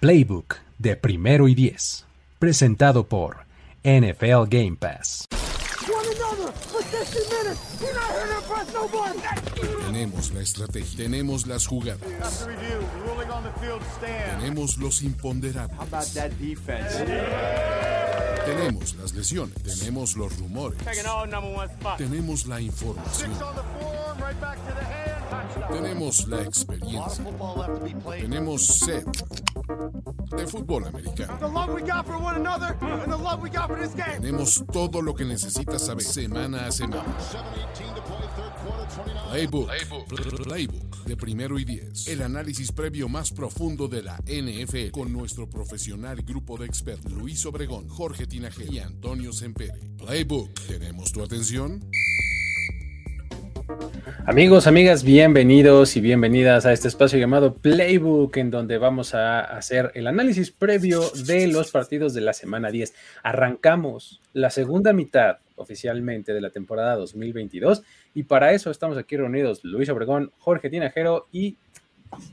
Playbook de primero y diez, presentado por NFL Game Pass. Tenemos la estrategia, tenemos las jugadas, tenemos los imponderables, tenemos las lesiones, tenemos los rumores, tenemos la información, tenemos la experiencia, tenemos set de fútbol americano. Tenemos todo lo que necesitas saber semana a semana. Playbook, Playbook, Playbook de primero y diez. El análisis previo más profundo de la NFL con nuestro profesional grupo de expertos Luis Obregón, Jorge Tinajero y Antonio Sempere. Playbook, ¿tenemos tu atención? Amigos, amigas, bienvenidos y bienvenidas a este espacio llamado Playbook, en donde vamos a hacer el análisis previo de los partidos de la semana 10. Arrancamos la segunda mitad oficialmente de la temporada 2022 y para eso estamos aquí reunidos Luis Obregón, Jorge Tinajero y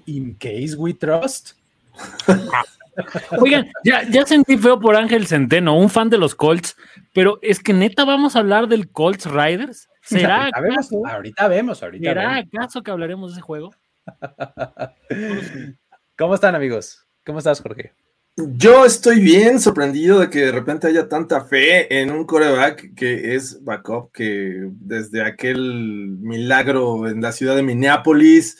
In Case We Trust. Oigan, ya, ya sentí feo por Ángel Centeno, un fan de los Colts, pero es que neta vamos a hablar del Colts Riders. ¿Será ahorita vemos, ahorita vemos, ahorita ¿Será vemos. acaso que hablaremos de ese juego? ¿Cómo están, amigos? ¿Cómo estás, Jorge? Yo estoy bien sorprendido de que de repente haya tanta fe en un coreback que es backup, que desde aquel milagro en la ciudad de Minneapolis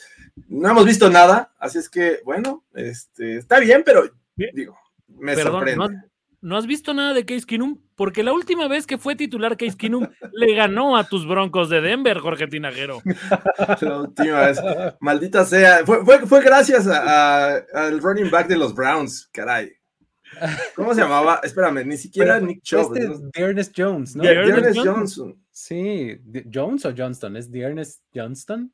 no hemos visto nada, así es que, bueno, este, está bien, pero digo, me Perdón, sorprende. ¿no, has- no has visto nada de Case Keenum? Porque la última vez que fue titular Case Keenum le ganó a tus Broncos de Denver, Jorge Tinajero. La última vez. Maldita sea. Fue, fue, fue gracias a- a- al running back de los Browns, caray. ¿Cómo se llamaba? Espérame, ni siquiera Nick Chubb. Este ¿no? Dearness Jones, ¿no? De- Dearness Dearness Johnson. Johnson. Sí, ¿Jones o Johnston? ¿Es Dearness Johnston?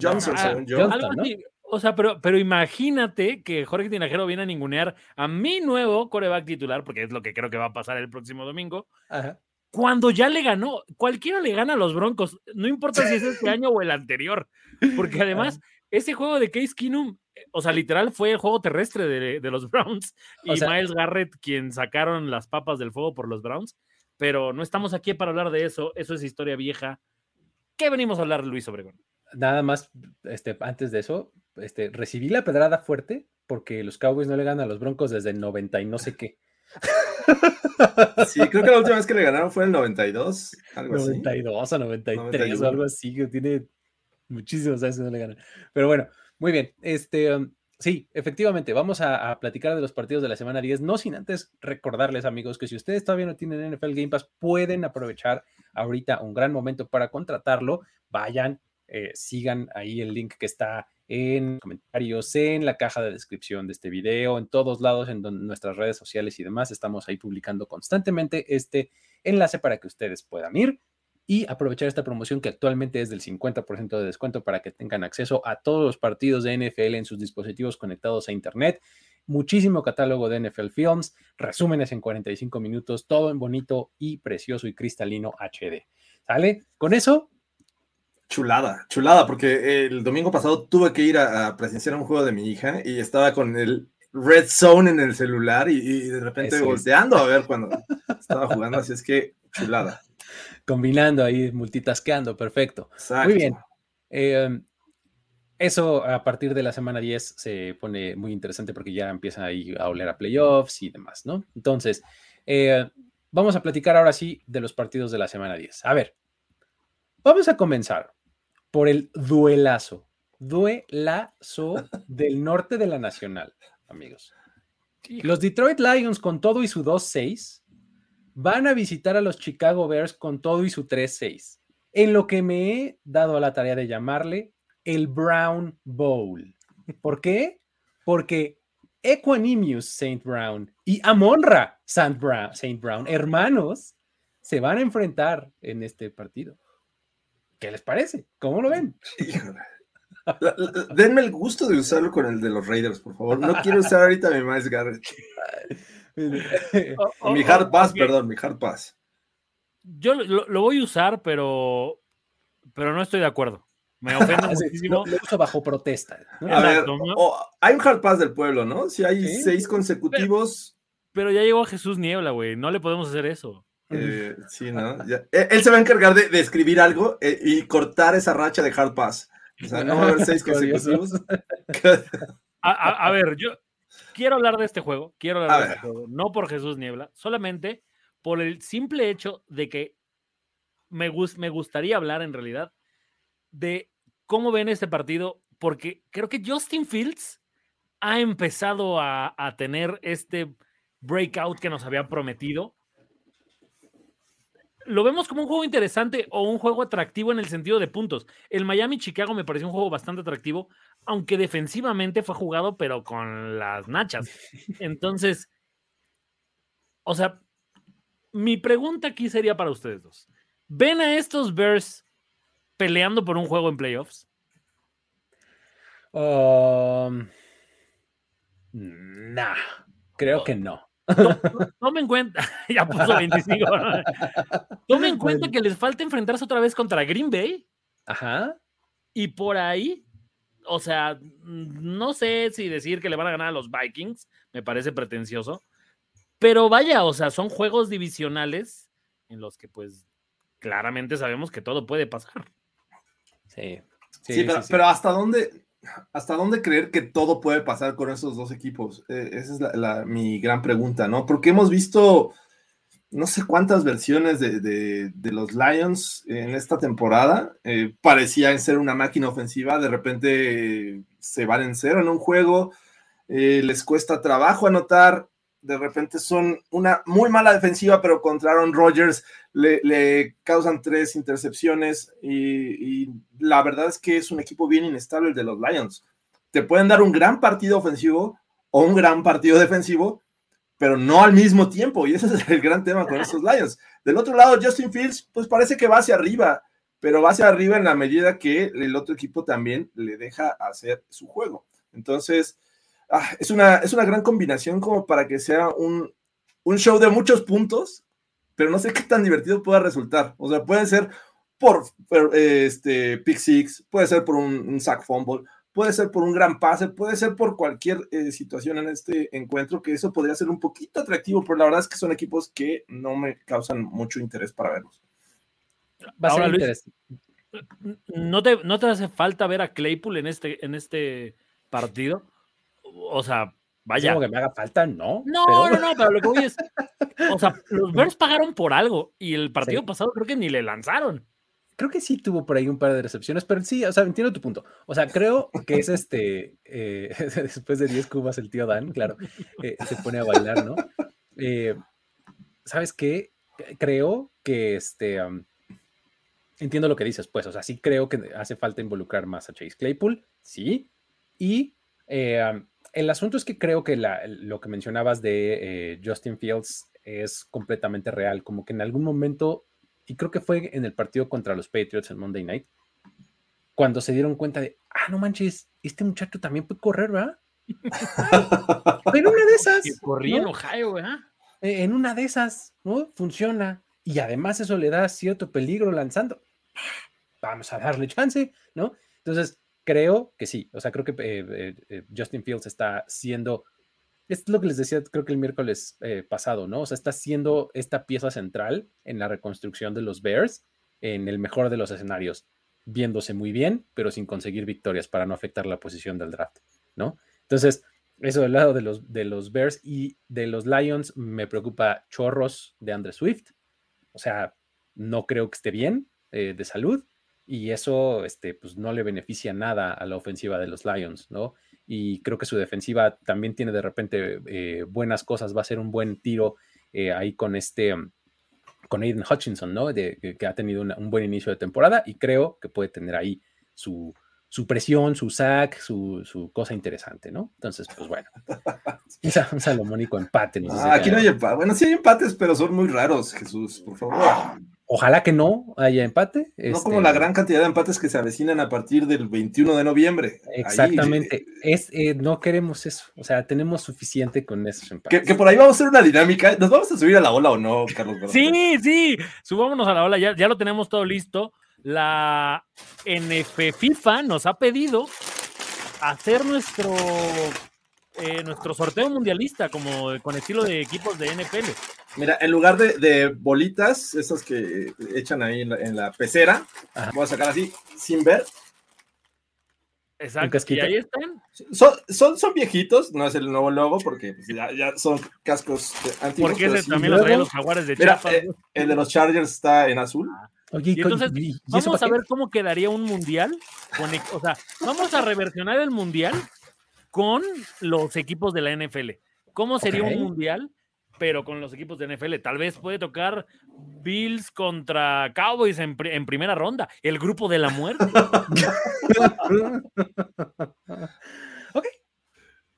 Johnson, Ah. Algo ¿no? O sea, pero, pero imagínate que Jorge Tinajero viene a ningunear a mi nuevo coreback titular, porque es lo que creo que va a pasar el próximo domingo, Ajá. cuando ya le ganó. Cualquiera le gana a los Broncos, no importa si es este año o el anterior, porque además ese juego de Case Keenum, o sea, literal fue el juego terrestre de, de los Browns y O sea- Miles Garrett quien sacaron las papas del fuego por los Browns, pero no estamos aquí para hablar de eso, eso es historia vieja. ¿Qué venimos a hablar, Luis Obregón? Nada más, este, antes de eso, este, recibí la pedrada fuerte porque los Cowboys no le ganan a los Broncos desde el 90 y no sé qué. Sí, creo que la última vez que le ganaron fue en el 92, algo así. 92 o 93 o 91. algo así, que tiene muchísimos años que no le ganan. Pero bueno, muy bien. Este, um, sí, efectivamente, vamos a, a platicar de los partidos de la semana 10, no sin antes recordarles, amigos, que si ustedes todavía no tienen NFL Game Pass, pueden aprovechar ahorita un gran momento para contratarlo. Vayan, eh, sigan ahí el link que está en comentarios, en la caja de descripción de este video, en todos lados, en nuestras redes sociales y demás. Estamos ahí publicando constantemente este enlace para que ustedes puedan ir y aprovechar esta promoción que actualmente es del 50% de descuento para que tengan acceso a todos los partidos de NFL en sus dispositivos conectados a Internet. Muchísimo catálogo de NFL Films, resúmenes en 45 minutos, todo en bonito y precioso y cristalino HD. ¿Sale? Con eso, Chulada, chulada, porque el domingo pasado tuve que ir a, a presenciar un juego de mi hija y estaba con el Red Zone en el celular y, y de repente Eso es. volteando a ver cuando estaba jugando, así es que chulada. combinando ahí, multitasqueando, perfecto. Exacto. Muy bien. Eh, eso a partir de la semana 10 se pone muy interesante porque ya empieza ahí a oler a playoffs y demás, ¿no? Entonces, eh, vamos a platicar ahora sí de los partidos de la semana 10. A ver, vamos a comenzar por el duelazo, duelazo del norte de la Nacional, amigos. Los Detroit Lions con todo y su 2-6 van a visitar a los Chicago Bears con todo y su 3-6, en lo que me he dado a la tarea de llamarle el Brown Bowl. ¿Por qué? Porque Equanimous Saint Brown y Amonra Saint Brown, Saint Brown, hermanos, se van a enfrentar en este partido. ¿Qué les parece? ¿Cómo lo ven? Híjole. La- la- denme el gusto de usarlo con el de los Raiders, por favor. No quiero usar ahorita mi Miles Garrett. Oh, mi oh, Hard Pass, perdón, mi Hard Pass. Yo lo, lo voy a usar, pero, pero no estoy de acuerdo. Me ofende muchísimo. lo, lo uso bajo protesta. ¿no? A ver, hay un hard pass del pueblo, ¿no? Si hay Sí. seis consecutivos, Pero ya llegó Jesús Niebla, güey. No le podemos hacer eso. Eh, sí, ¿no? Ya- Él, se va a encargar de, de escribir algo eh, y cortar esa racha de hard pass. O sea, no va a haber seis consecutivos. A, a- a ver, yo quiero hablar de este juego. Quiero hablar A de ver. este juego. No por Jesús Niebla, solamente por el simple hecho de que me, gus- me gustaría hablar en realidad de cómo ven este partido, porque creo que Justin Fields ha empezado a, a tener este breakout que nos había prometido. Lo vemos como un juego interesante o un juego atractivo en el sentido de puntos. El Miami-Chicago me pareció un juego bastante atractivo, aunque defensivamente fue jugado, pero con las nachas. Entonces, o sea, mi pregunta aquí sería para ustedes dos. ¿Ven a estos Bears peleando por un juego en playoffs? Um, nah, creo que no. Tome en cuenta, ya puso 25. ¿no? Tome en cuenta que les falta enfrentarse otra vez contra Green Bay Ajá. y por ahí, o sea, no sé si decir que le van a ganar a los Vikings, me parece pretencioso, pero vaya, o sea, son juegos divisionales en los que pues claramente sabemos que todo puede pasar. Sí. Sí, pero, pero ¿hasta dónde, hasta dónde creer que todo puede pasar con esos dos equipos? Eh, esa es la, mi gran pregunta, ¿no? Porque hemos visto no sé cuántas versiones de los Lions en esta temporada. Eh, parecían ser una máquina ofensiva, de repente eh, se van en cero en un juego, eh, les cuesta trabajo anotar, de repente son una muy mala defensiva, pero contra Aaron Rodgers le, causan tres intercepciones y, y la verdad es que es un equipo bien inestable el de los Lions. Te pueden dar un gran partido ofensivo o un gran partido defensivo, pero no al mismo tiempo, y ese es el gran tema con estos Lions. Del otro lado, Justin Fields, pues parece que va hacia arriba, pero va hacia arriba en la medida que el otro equipo también le deja hacer su juego. Entonces, ah, es, una, es una gran combinación como para que sea un, un show de muchos puntos, pero no sé qué tan divertido pueda resultar. O sea, puede ser por, por, este pick six, puede ser por un, un sack fumble, puede ser por un gran pase, puede ser por cualquier eh, situación en este encuentro, que eso podría ser un poquito atractivo, pero la verdad es que son equipos que no me causan mucho interés para verlos. Va a Ahora, ser Luis. ¿No te, ¿No te hace falta ver a Claypool en este, en este partido? O sea, vaya. Como que me haga falta, no. No, pero- no, no, pero lo que voy es. O sea, los Bears pagaron por algo y el partido Sí. pasado creo que ni le lanzaron. Creo que sí tuvo por ahí un par de recepciones, pero sí, o sea, entiendo tu punto. O sea, creo que es este, eh, después de 10 cubas el tío Dan, claro, eh, se pone a bailar, ¿no? Eh, ¿Sabes qué? Creo que este, entiendo lo que dices, pues, o sea, sí creo que hace falta involucrar más a Chase Claypool, sí, y eh, am, el asunto es que creo que la- lo que mencionabas de eh, Justin Fields es completamente real, como que en algún momento y creo que fue en el partido contra los Patriots en Monday Night, cuando se dieron cuenta de, ah, no manches, este muchacho también puede correr, ¿verdad? Pero una de esas, Que corría en ¿no? Ohio, ¿verdad? Eh, en una de esas, ¿no? Funciona. Y además eso le da cierto peligro lanzando. Vamos a darle chance, ¿no? Entonces, creo que sí. O sea, creo que eh, eh, eh, Justin Fields está siendo, es lo que les decía, creo que el miércoles pasado, ¿no? O sea, está siendo esta pieza central en la reconstrucción de los Bears en el mejor de los escenarios, viéndose muy bien, pero sin conseguir victorias para no afectar la posición del draft, ¿no? Entonces, eso del lado de los, de los Bears y de los Lions me preocupa chorros de Andre Swift. O sea, no creo que esté bien de salud y eso este, pues, no le beneficia nada a la ofensiva de los Lions, ¿no? Y creo que su defensiva también tiene de repente eh, buenas cosas, va a ser un buen tiro eh, ahí con este, um, con Aiden Hutchinson, ¿no? De, que, ha tenido una- un buen inicio de temporada y creo que puede tener ahí su, su presión, su sack, su, su cosa interesante, ¿no? Entonces, pues bueno, un, sa- un salomónico empate. Ah, aquí no hay empates. Bueno, sí hay empates, pero son muy raros, Jesús, por favor. Ojalá que no haya empate. No este, como la gran cantidad de empates que se avecinan a partir del 21 de noviembre. Ahí, Exactamente. Es, eh, no queremos eso. O sea, tenemos suficiente con esos que, empates. que por ahí vamos a hacer una dinámica. ¿Nos vamos a subir a la ola o no, Carlos? Sí, sí, subámonos a la ola, ya, ya lo tenemos todo listo. la NF FIFA nos ha pedido hacer nuestro, eh, nuestro sorteo mundialista, como con estilo de equipos de NFL. Mira, en lugar de, de bolitas, esas que echan ahí en la, en la pecera, voy a sacar así, sin ver. Exacto. Y ahí están. Son, son, son, viejitos, no es el nuevo logo, porque pues, ya, ya, son cascos antiguos. Porque ese también los traen los jaguares de Chiapas. Eh, el de los Chargers está en azul. Ah. Oye, y entonces, ¿y, vamos a ver cómo quedaría un mundial. Con, o sea, vamos a reversionar el mundial con los equipos de la NFL. ¿Cómo sería okay. un mundial pero con los equipos de NFL. Tal vez puede tocar Bills contra Cowboys en, en primera ronda, el grupo de la muerte. ok.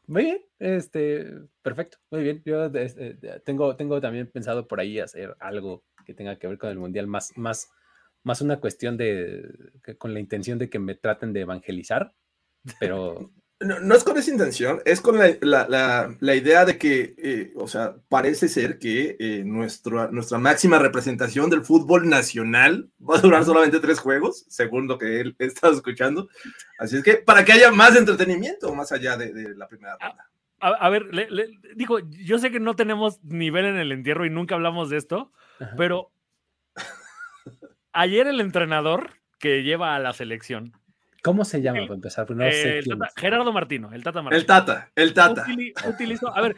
Muy bien, este, perfecto, muy bien. Yo este, tengo, tengo también pensado por ahí hacer algo que tenga que ver con el mundial, más, más, más una cuestión de, con la intención de que me traten de evangelizar, pero no, no, es con esa intención, es con la, la, la, la idea de que, eh, o sea, parece ser que eh, nuestra, nuestra máxima representación del fútbol nacional va a durar solamente tres juegos, según lo que él está escuchando. Así es que para que haya más entretenimiento más allá de, de la primera ronda. A, a ver, le, le, digo, yo sé que no tenemos nivel en el entierro y nunca hablamos de esto, Ajá. pero ayer el entrenador que lleva a la selección ¿Cómo se llama para empezar? No sé tata, Gerardo Martino, el Tata Martino. El Tata, el Tata. Utili, utilizó, a ver,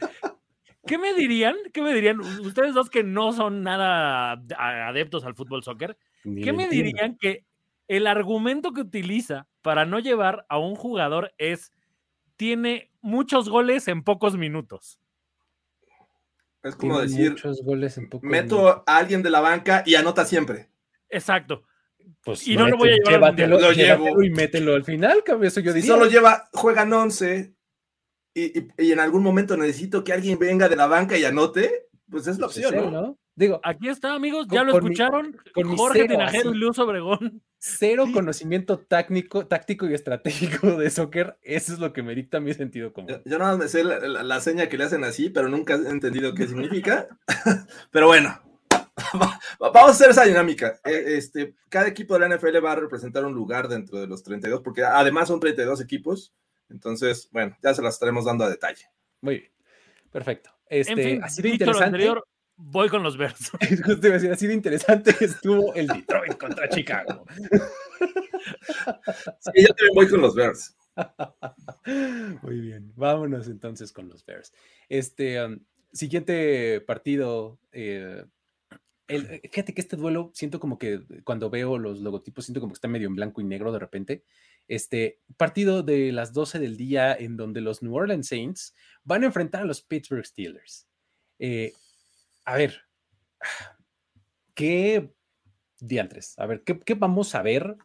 ¿qué me dirían? ¿Qué me dirían? Ustedes dos que no son nada adeptos al fútbol soccer, Ni ¿qué me entiendo. dirían que el argumento que utiliza para no llevar a un jugador es tiene muchos goles en pocos minutos? Es como tiene decir, muchos goles en pocos meto minutos. a alguien de la banca y anota siempre. Exacto pues y no, no lo voy a llevar llévatelo, lo llevo. y mételo al final, eso yo Si solo lleva, juegan 11 y, y, y, en algún momento necesito que alguien venga de la banca y anote, pues es la pues opción, es él, ¿no? ¿no? Digo, aquí está, amigos, ya con, lo escucharon. Mi, con Jorge Tinajero y Luz Obregón. Cero sí. conocimiento táctico, táctico y estratégico de soccer, eso es lo que me dicta mi sentido común. Yo, yo nada más me sé la, la, la, seña que le hacen así, pero nunca he entendido qué significa. pero bueno, Vamos a hacer esa dinámica. Eh, este, cada equipo de la NFL va a representar un lugar dentro de los 32, porque además son 32 equipos. Entonces, bueno, ya se las estaremos dando a detalle. Muy bien. Perfecto. Este, en fin, ha sido interesante. Anterior, voy con los Bears. ha sido interesante que estuvo el Detroit contra Chicago. Sí, yo también voy con los Bears. Muy bien, vámonos entonces con los Bears. Este um, siguiente partido, eh, el, eh, fíjate que este duelo siento como que cuando veo los logotipos siento como que está medio en blanco y negro de repente. Este partido de las 12 del día en donde los New Orleans Saints van a enfrentar a los Pittsburgh Steelers. Eh, a ver, ¿qué diantres? A ver, ¿qué, ¿qué, vamos a ver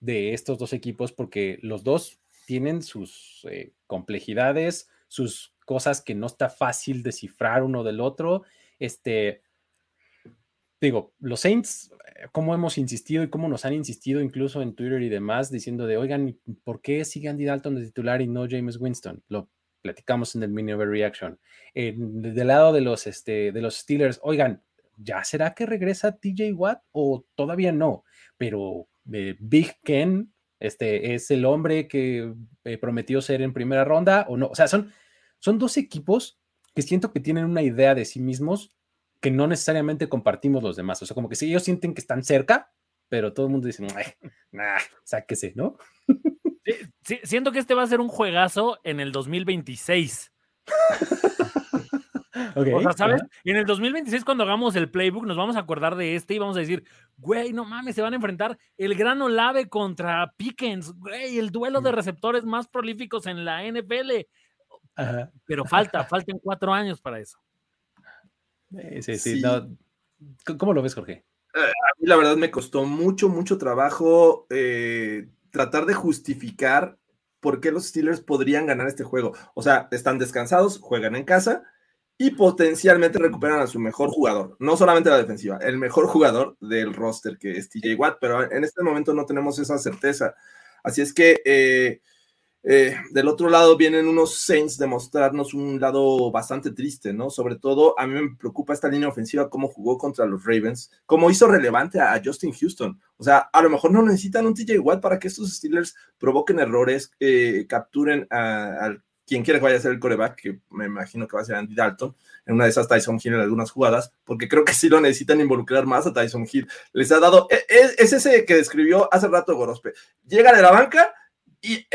de estos dos equipos? Porque los dos tienen sus eh, complejidades, sus cosas que no está fácil descifrar uno del otro. Este, digo, los Saints, eh, como hemos insistido y cómo nos han insistido incluso en Twitter y demás, diciendo de, oigan, ¿por qué sigue Andy Dalton de titular y no James Winston? Lo platicamos en el mini overreaction. Eh, del lado de los, este, de los Steelers, oigan, ¿ya será que regresa TJ Watt o todavía no? Pero eh, Big Ken este, es el hombre que eh, prometió ser en primera ronda o no. O sea, son, son dos equipos que siento que tienen una idea de sí mismos que no necesariamente compartimos los demás. O sea, como que si ellos sienten que están cerca, pero todo el mundo dice, nah, sáquese, ¿no? Sí, sí, siento que este va a ser un juegazo en el 2026. okay, o sea, ¿sabes? En el 2026, cuando hagamos el playbook, nos vamos a acordar de este y vamos a decir, güey, no mames, se van a enfrentar el gran Olave contra Pickens, güey, el duelo de receptores más prolíficos en la NFL. Pero falta, faltan cuatro años para eso. Sí, sí, sí. No. ¿Cómo lo ves, Jorge? Eh, a mí la verdad me costó mucho, mucho trabajo eh, tratar de justificar por qué los Steelers podrían ganar este juego. O sea, están descansados, juegan en casa y potencialmente recuperan a su mejor jugador. No solamente la defensiva, el mejor jugador del roster que es TJ Watt, pero en este momento no tenemos esa certeza. Así es que... Eh, eh, del otro lado vienen unos Saints de mostrarnos un lado bastante triste, ¿no? Sobre todo a mí me preocupa esta línea ofensiva, cómo jugó contra los Ravens, cómo hizo relevante a, Justin Houston. O sea, a lo mejor no necesitan un TJ Watt para que estos Steelers provoquen errores, eh, capturen a, quien quiera que vaya a ser el coreback, que me imagino que va a ser Andy Dalton, en una de esas Tyson Hill en algunas jugadas, porque creo que sí lo necesitan involucrar más a Tyson Hill. Les ha dado, es, e, es ese que describió hace rato Gorospe. Llega de la banca y eh,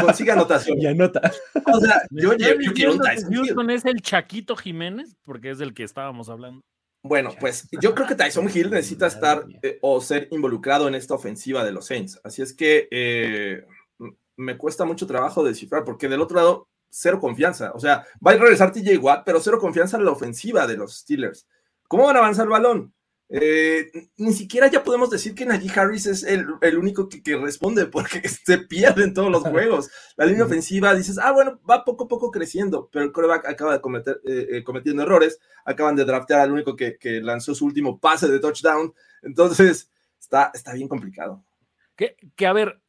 consigue anotación. y anota. O sea, yo, yo, quiero un Tyson es el Chaquito Jiménez, porque es del que estábamos hablando. Bueno, pues yo creo que Tyson Hill necesita estar eh, o ser involucrado en esta ofensiva de los Saints. Así es que eh, me cuesta mucho trabajo descifrar, porque del otro lado, cero confianza. O sea, va a regresar TJ Watt, pero cero confianza en la ofensiva de los Steelers. ¿Cómo van a avanzar el balón? Eh, ni siquiera ya podemos decir que Najee Harris es el, único que, responde porque se pierde en todos los juegos. La línea ofensiva dices, ah, bueno, va poco a poco creciendo, pero el coreback acaba de cometer, eh, eh, cometiendo errores. Acaban de draftear al único que, lanzó su último pase de touchdown. Entonces, está, está bien complicado. Que, que a ver,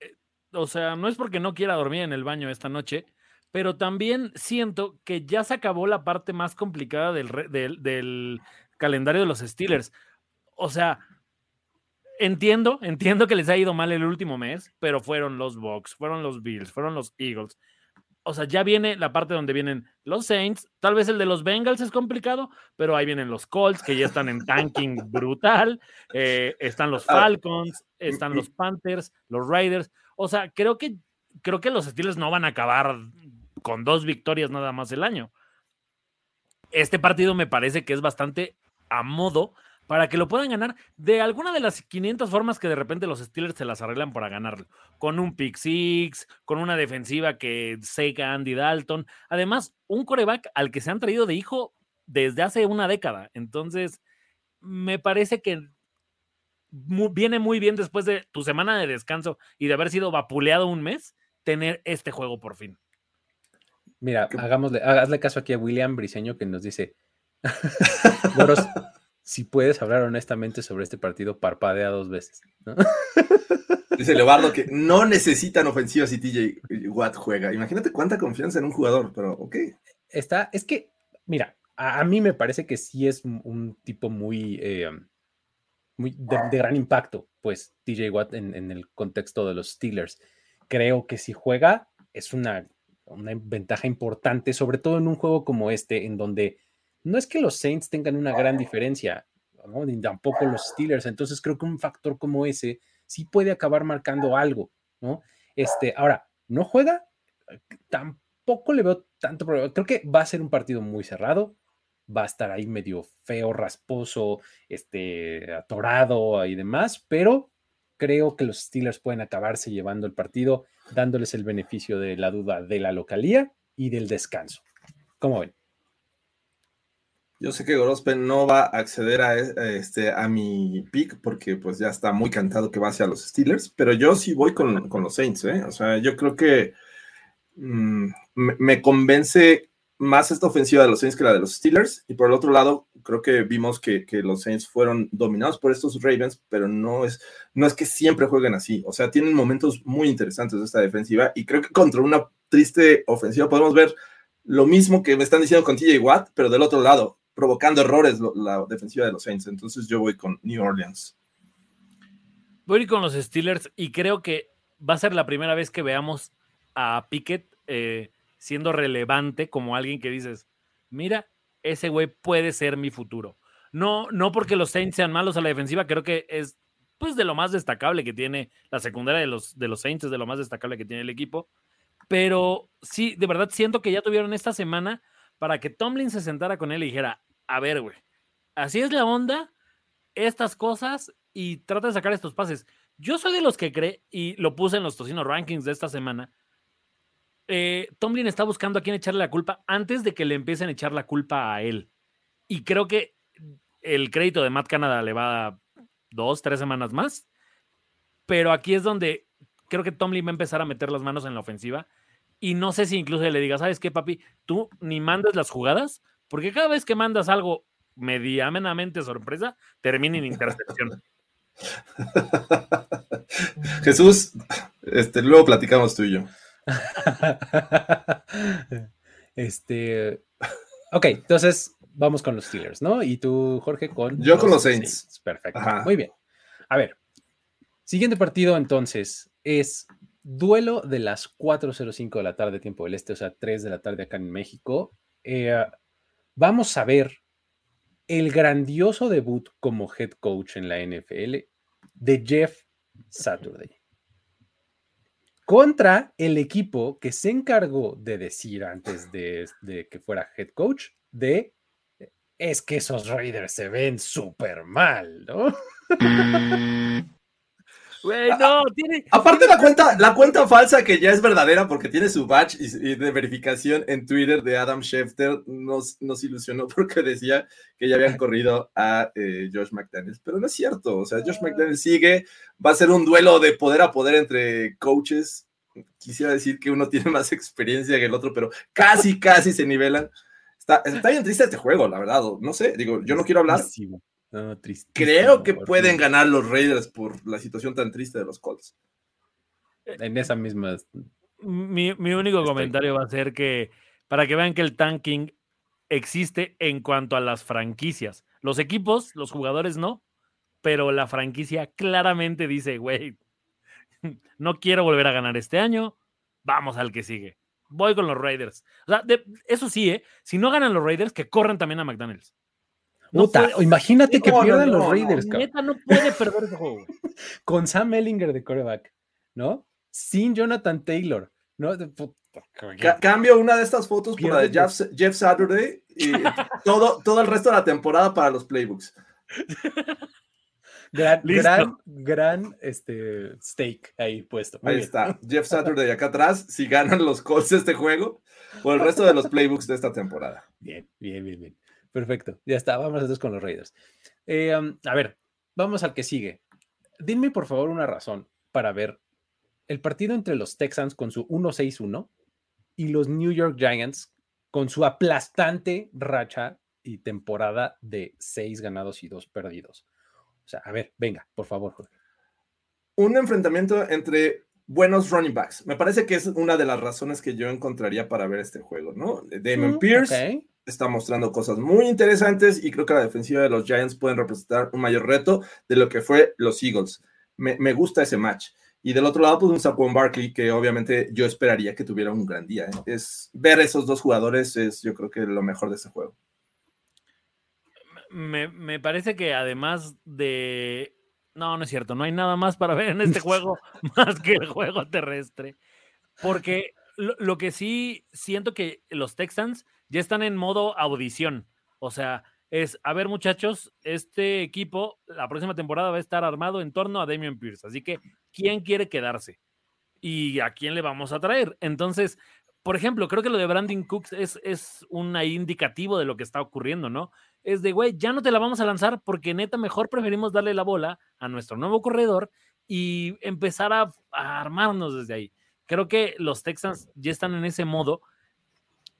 o sea, no es porque no quiera dormir en el baño esta noche, pero también siento que ya se acabó la parte más complicada del, del, del calendario de los Steelers o sea, entiendo, entiendo que les ha ido mal el último mes, pero fueron los Bucks, fueron los Bills, fueron los Eagles. O sea, ya viene la parte donde vienen los Saints. Tal vez el de los Bengals es complicado, pero ahí vienen los Colts, que ya están en tanking brutal. Eh, están los ah, Falcons, están los Panthers, los Raiders. O sea, creo que, creo que los Steelers no van a acabar con dos victorias nada más el año. Este partido me parece que es bastante a modo para que lo puedan ganar de alguna de las 500 formas que de repente los Steelers se las arreglan para ganarlo. Con un pick six, con una defensiva que seca Andy Dalton. Además, un coreback al que se han traído de hijo desde hace una década. Entonces, me parece que viene muy bien después de tu semana de descanso y de haber sido vapuleado un mes, tener este juego por fin. Mira, hagámosle, hazle caso aquí a William Briseño que nos dice. si puedes hablar honestamente sobre este partido, parpadea dos veces. Dice Leobardo que no necesitan ofensivas si TJ Watt juega. Imagínate cuánta confianza en un jugador, pero ok. Está, es que, mira, a, mí me parece que sí es un tipo muy, eh, muy de, gran impacto, pues TJ Watt en, el contexto de los Steelers. Creo que si juega es una, una ventaja importante, sobre todo en un juego como este, en donde no es que los Saints tengan una gran diferencia, ni tampoco los Steelers. Entonces creo que un factor como ese sí puede acabar marcando algo, ¿no? Este, ahora, no juega, tampoco le veo tanto problema. Creo que va a ser un partido muy cerrado, va a estar ahí medio feo, rasposo, este, atorado y demás, pero creo que los Steelers pueden acabarse llevando el partido, dándoles el beneficio de la duda de la localía y del descanso. ¿Cómo ven? Yo sé que Gorospe no va a acceder a, este, a mi pick porque pues ya está muy cantado que va hacia los Steelers, pero yo sí voy con, los Saints, ¿eh? O sea, yo creo que mm, me, convence más esta ofensiva de los Saints que la de los Steelers. Y por el otro lado, creo que vimos que, los Saints fueron dominados por estos Ravens, pero no es, no es que siempre jueguen así. O sea, tienen momentos muy interesantes esta defensiva y creo que contra una triste ofensiva podemos ver lo mismo que me están diciendo con TJ Watt, pero del otro lado provocando errores la defensiva de los Saints. Entonces yo voy con New Orleans. Voy con los Steelers y creo que va a ser la primera vez que veamos a Pickett eh, siendo relevante como alguien que dices, mira, ese güey puede ser mi futuro. No, no porque los Saints sean malos a la defensiva, creo que es pues de lo más destacable que tiene la secundaria de los, de los Saints, de lo más destacable que tiene el equipo. Pero sí, de verdad siento que ya tuvieron esta semana para que Tomlin se sentara con él y dijera, a ver, güey, así es la onda, estas cosas y trata de sacar estos pases. Yo soy de los que cree, y lo puse en los Tocino Rankings de esta semana, eh, Tomlin está buscando a quién echarle la culpa antes de que le empiecen a echar la culpa a él. Y creo que el crédito de Matt Canada le va a dos, tres semanas más. Pero aquí es donde creo que Tomlin va a empezar a meter las manos en la ofensiva. Y no sé si incluso le diga, ¿sabes qué, papi? Tú ni mandes las jugadas, porque cada vez que mandas algo medianamente sorpresa, termina en intercepción. Jesús, este, luego platicamos tú y yo. este, ok, entonces vamos con los Steelers, ¿no? Y tú, Jorge, con... Yo con los Saints. Perfecto. Muy bien. A ver, siguiente partido entonces es duelo de las 4.05 de la tarde, tiempo del este, o sea, 3 de la tarde acá en México. Eh, vamos a ver el grandioso debut como head coach en la NFL de Jeff Saturday contra el equipo que se encargó de decir antes de, que fuera head coach de es que esos Raiders se ven súper mal, ¿no? Aparte la cuenta, la cuenta falsa que ya es verdadera porque tiene su badge y, de verificación en Twitter de Adam Schefter nos, nos ilusionó porque decía que ya habían corrido a eh, Josh McDaniels, pero no es cierto, o sea, Josh. McDaniels sigue, va a ser un duelo de poder a poder entre coaches, quisiera decir que uno tiene más experiencia que el otro, pero casi, casi se nivelan. Está, está bien triste este juego, la verdad, no sé, digo, yo no quiero hablar. Creo que pueden ganar los Raiders por la situación tan triste de los Colts. En esa misma. Mi, único comentario va a ser que para que vean que el tanking existe en cuanto a las franquicias. Los equipos, los jugadores no, pero la franquicia claramente dice, güey, no quiero volver a ganar este año, vamos al que sigue. Voy con los Raiders. O sea, eso sí, ¿eh? si no ganan los Raiders, que corran también a McDonald's imagínate que pierdan los Raiders, Neta no puede perder ese juego. Con Sam Ellinger de coreback, ¿no? Sin Jonathan Taylor, ¿no? cambio una de estas fotos por la de Jeff, Saturday y todo, todo el resto de la temporada para los playbooks. Gran, gran, gran este, stake ahí puesto. ahí está, Jeff Saturday acá atrás. Si ganan los Colts este juego, por el resto de los playbooks de esta temporada. Bien, bien, bien, bien. Perfecto, ya está, vamos entonces con los Raiders. Eh, a ver, vamos al que sigue. Dime por favor una razón para ver el partido entre los Texans con su 1-6-1 y los New York Giants con su aplastante racha y temporada de 6 ganados y 2 perdidos. O sea, a ver, venga, por favor, Jorge. Un enfrentamiento entre buenos running backs. Me parece que es una de las razones que yo encontraría para ver este juego, ¿no? Damon mm, Pierce está mostrando cosas muy interesantes y creo que la defensiva de los Giants pueden representar un mayor reto de lo que fue los Eagles. Me, gusta ese match. Y del otro lado, pues un Saquon Barkley que obviamente yo esperaría que tuviera un gran día. ¿eh? Es ver esos dos jugadores es yo creo que lo mejor de ese juego. Me, me parece que además de no, no es cierto, no hay nada más para ver en este juego más que el juego terrestre. Porque lo, que sí siento que los Texans ya están en modo audición. O sea, es, a ver muchachos, este equipo la próxima temporada va a estar armado en torno a Damian Pierce. Así que, ¿quién quiere quedarse? ¿Y a quién le vamos a traer? Entonces, por ejemplo, creo que lo de Brandon Cooks es, es un indicativo de lo que está ocurriendo, ¿no? Es de, güey, ya no te la vamos a lanzar porque neta mejor preferimos darle la bola a nuestro nuevo corredor y empezar a, armarnos desde ahí. Creo que los Texans ya están en ese modo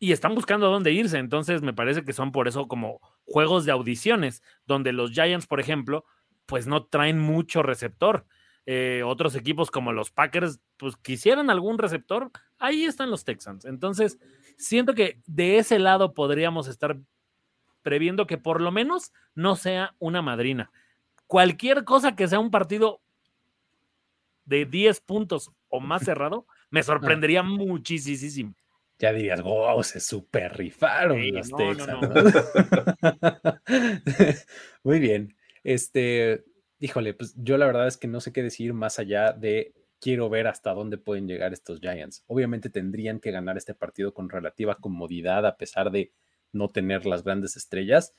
y están buscando a dónde irse. Entonces me parece que son por eso como juegos de audiciones, donde los Giants, por ejemplo, pues no traen mucho receptor. Eh, otros equipos como los Packers, pues quisieran algún receptor, ahí están los Texans. Entonces, siento que de ese lado podríamos estar previendo que por lo menos no sea una madrina. Cualquier cosa que sea un partido de 10 puntos o más cerrado, me sorprendería muchísimo. Ya dirías, wow, se super rifaron los Texans. Muy bien. Este, híjole, pues yo la verdad es que no sé qué decir más allá de quiero ver hasta dónde pueden llegar estos Giants. Obviamente tendrían que ganar este partido con relativa comodidad a pesar de no tener las grandes estrellas.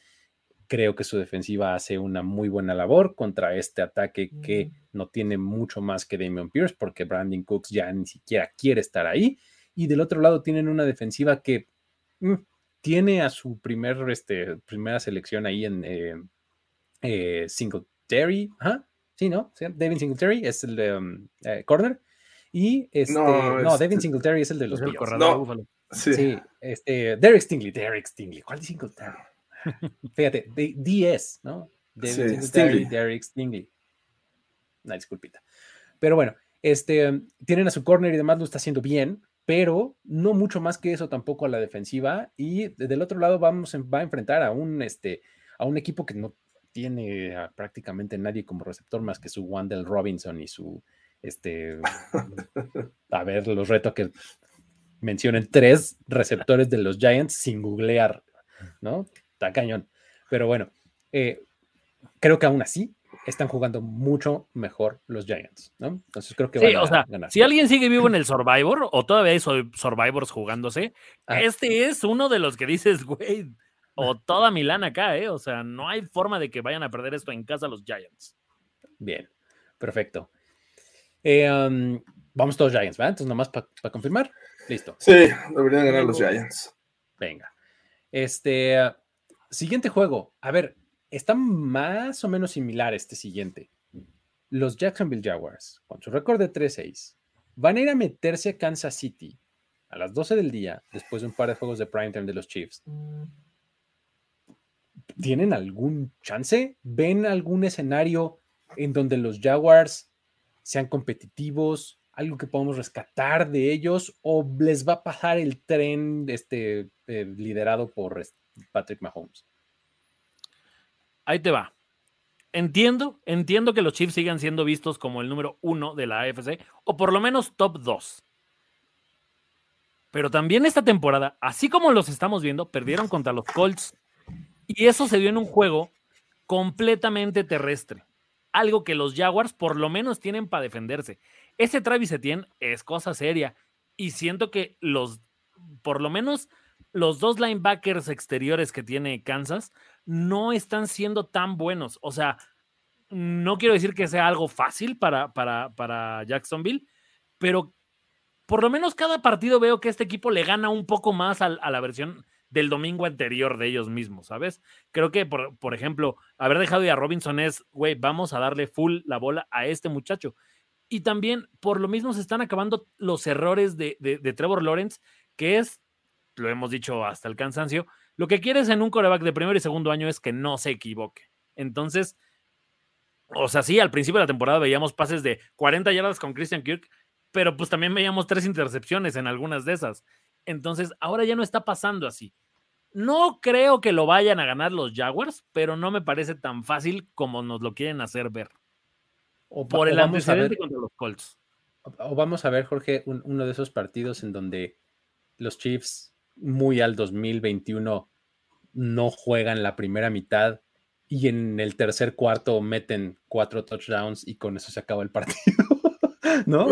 Creo que su defensiva hace una muy buena labor contra este ataque que no tiene mucho más que Damian Pierce porque Brandon Cooks ya ni siquiera quiere estar ahí. Y del otro lado tienen una defensiva que mm, tiene a su primer, este, primera selección ahí en eh, eh Singletary, sí, ¿no? David Singletary es el de um, eh, corner. Y este, no, no David Singletary es el de los el no, sí. este, Derek Stingley, Derek Stingley, ¿cuál es Singletary? Fíjate, DS, ¿no? David Singletary, Derek Stingley. Una disculpita. Pero bueno, este, tienen a su corner y demás, lo está haciendo bien. Pero no mucho más que eso tampoco a la defensiva. Y del otro lado vamos, va a enfrentar a un, este, a un equipo que no tiene prácticamente nadie como receptor más que su Wandel Robinson y su, este, a ver, los reto que mencionen tres receptores de los Giants sin googlear, ¿no? Está cañón. Pero bueno, eh, creo que aún así están jugando mucho mejor los Giants, ¿no? Entonces creo que sí, o sea, Si alguien sigue vivo en el Survivor o todavía hay Survivors jugándose, ah. este es uno de los que dices, güey, o toda Milán acá, ¿eh? O sea, no hay forma de que vayan a perder esto en casa los Giants. Bien, perfecto. Eh, um, vamos todos Giants, ¿verdad? Entonces, nomás para confirmar, listo. Sí, deberían ganar los Giants. Venga. Este, siguiente juego. A ver, está más o menos similar este siguiente. Los Jacksonville Jaguars, con su récord de 3-6, van a ir a meterse a Kansas City a las 12 del día, después de un par de juegos de primetime de los Chiefs. ¿Tienen algún chance? ¿Ven algún escenario en donde los Jaguars sean competitivos? ¿Algo que podamos rescatar de ellos? ¿O les va a pasar el tren este, eh, liderado por Patrick Mahomes? Ahí te va. Entiendo, entiendo que los Chiefs sigan siendo vistos como el número uno de la AFC, o por lo menos top dos. Pero también esta temporada, así como los estamos viendo, perdieron contra los Colts. Y eso se dio en un juego completamente terrestre. Algo que los Jaguars por lo menos tienen para defenderse. Ese Travis Etienne es cosa seria. Y siento que los, por lo menos los dos linebackers exteriores que tiene Kansas no están siendo tan buenos. O sea, no quiero decir que sea algo fácil para, para, para Jacksonville, pero por lo menos cada partido veo que este equipo le gana un poco más a, la versión del domingo anterior de ellos mismos, ¿sabes? Creo que, por, por ejemplo, haber dejado a Robinson es, güey, vamos a darle full la bola a este muchacho. Y también, por lo mismo, se están acabando los errores de, de Trevor Lawrence, que es lo hemos dicho hasta el cansancio, lo que quieres en un coreback de primer y segundo año es que no se equivoque. Entonces, o sea, sí, al principio de la temporada veíamos pases de 40 yardas con Christian Kirk, pero pues también veíamos tres intercepciones en algunas de esas. Entonces, ahora ya no está pasando así. No creo que lo vayan a ganar los Jaguars, pero no me parece tan fácil como nos lo quieren hacer ver. O por el antecedente contra los Colts. O vamos a ver, Jorge, uno de esos partidos en donde los Chiefs muy al 2021 no juegan la primera mitad y en el tercer cuarto meten cuatro touchdowns y con eso se acaba el partido. ¿No?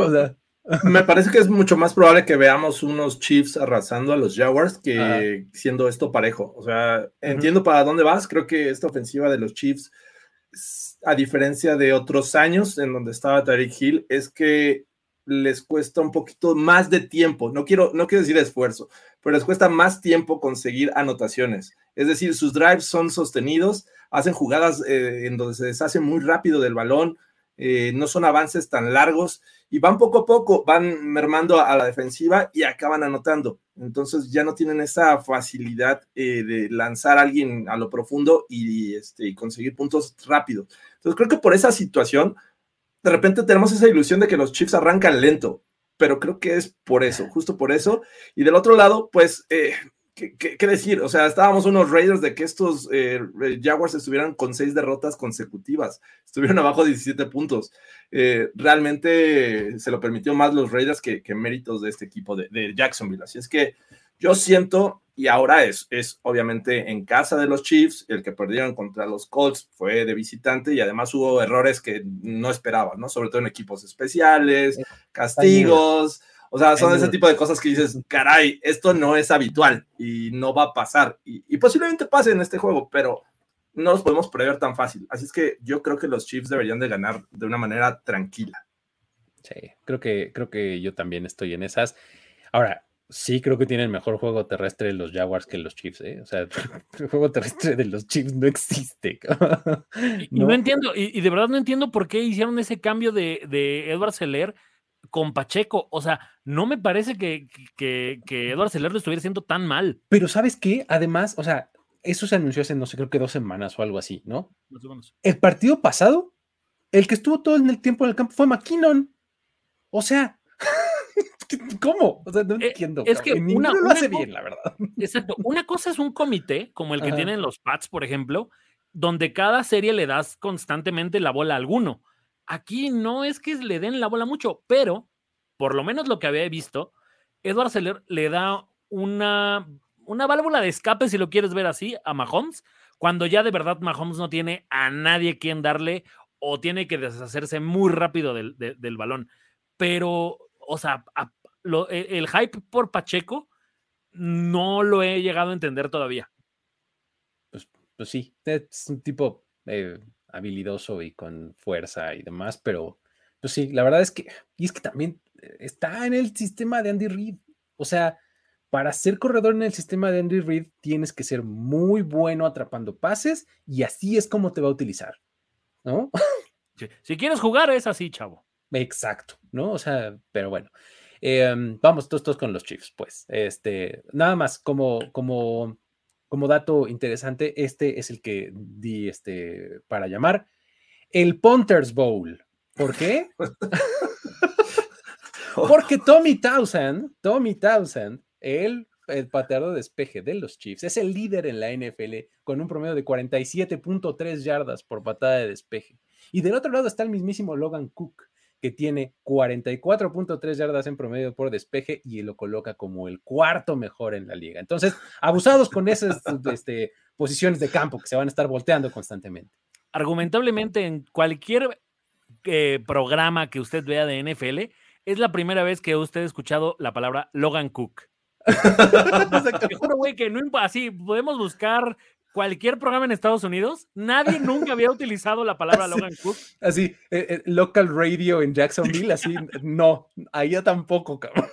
me parece que es mucho más probable que veamos unos Chiefs arrasando a los Jaguars que siendo esto parejo. O sea, entiendo para dónde vas. Creo que esta ofensiva de los Chiefs, a diferencia de otros años en donde estaba Tariq Hill, es que les cuesta un poquito más de tiempo. No quiero, no quiero decir esfuerzo, pero les cuesta más tiempo conseguir anotaciones. Es decir, sus drives son sostenidos, hacen jugadas eh, en donde se deshace muy rápido del balón, eh, no son avances tan largos y van poco a poco, van mermando a, la defensiva y acaban anotando. Entonces ya no tienen esa facilidad eh, de lanzar a alguien a lo profundo y, este, y conseguir puntos rápidos. Entonces creo que por esa situación, de repente tenemos esa ilusión de que los Chiefs arrancan lento pero creo que es por eso, justo por eso. Y del otro lado, pues, eh, ¿qué, decir? O sea, estábamos unos Raiders de que estos eh, Jaguars estuvieran con seis derrotas consecutivas, estuvieron abajo de 17 puntos. Eh, realmente se lo permitió más los Raiders que, méritos de este equipo de, de Jacksonville. Así es que yo siento y ahora es, es obviamente en casa de los Chiefs, el que perdieron contra los Colts fue de visitante y además hubo errores que no esperaban, ¿no? Sobre todo en equipos especiales, castigos, o sea, son ese tipo de cosas que dices, caray, esto no es habitual y no va a pasar y, y posiblemente pase en este juego, pero no los podemos prever tan fácil. Así es que yo creo que los Chiefs deberían de ganar de una manera tranquila. Sí, creo que, creo que yo también estoy en esas. Ahora, Sí, creo que tienen mejor juego terrestre los Jaguars que los Chiefs, ¿eh? O sea, el juego terrestre de los Chiefs no existe. y no, entiendo, y, de verdad no entiendo por qué hicieron ese cambio de, de Edward Seller con Pacheco. O sea, no me parece que, que, que Edward Seller lo estuviera haciendo tan mal. Pero ¿sabes qué? Además, o sea, eso se anunció hace, no sé, creo que dos semanas o algo así, ¿no? El partido pasado, el que estuvo todo el tiempo en el campo fue McKinnon. O sea, ¿Cómo? O sea, no Eh, entiendo. es que una- lo hace bien, la verdad. Exacto. Una cosa es un comité, como el que Ajá. tienen los Pats, por ejemplo, donde cada serie le das constantemente la bola a alguno. Aquí no es que le den la bola mucho, pero por lo menos lo que había visto, Edward Seller le da una, una válvula de escape, si lo quieres ver así, a Mahomes, cuando ya de verdad Mahomes no tiene a nadie quien darle o tiene que deshacerse muy rápido del, de- del balón. Pero, o sea, a- lo- e- el hype por Pacheco no lo he llegado a entender todavía. Pues sí, es un tipo eh, habilidoso y con fuerza y demás, pero pues sí, la verdad es que, y es que también eh, está en el sistema de Andy Reid. O sea, para ser corredor en el sistema de Andy Reid tienes que ser muy bueno atrapando pases y así es como te va a utilizar, ¿no? Si quieres jugar, es así, chavo. Exacto, ¿no? O sea, pero bueno. Eh, vamos todos, todos con los Chiefs, pues. Este, nada más como, como, como dato interesante, este es el que di este, para llamar el Punters Bowl. ¿Por qué? Porque Tommy Townsend, Tommy Townsend, el, el pateador de despeje de los Chiefs, es el líder en la NFL con un promedio de 47.3 yardas por patada de despeje. Y del otro lado está el mismísimo Logan Cook, que tiene 44.3 yardas en promedio por despeje y lo coloca como el cuarto mejor en la liga. Entonces, abusados con esas este, posiciones de campo que se van a estar volteando constantemente. Argumentablemente, en cualquier eh, programa que usted vea de NFL, es la primera vez que usted ha escuchado la palabra Logan Cook. Te juro, güey, que no así podemos buscar cualquier programa en Estados Unidos. Nadie nunca había utilizado la palabra. Logan Cook. Así, eh, eh, local radio en Jacksonville, así, no, allá tampoco, cabrón.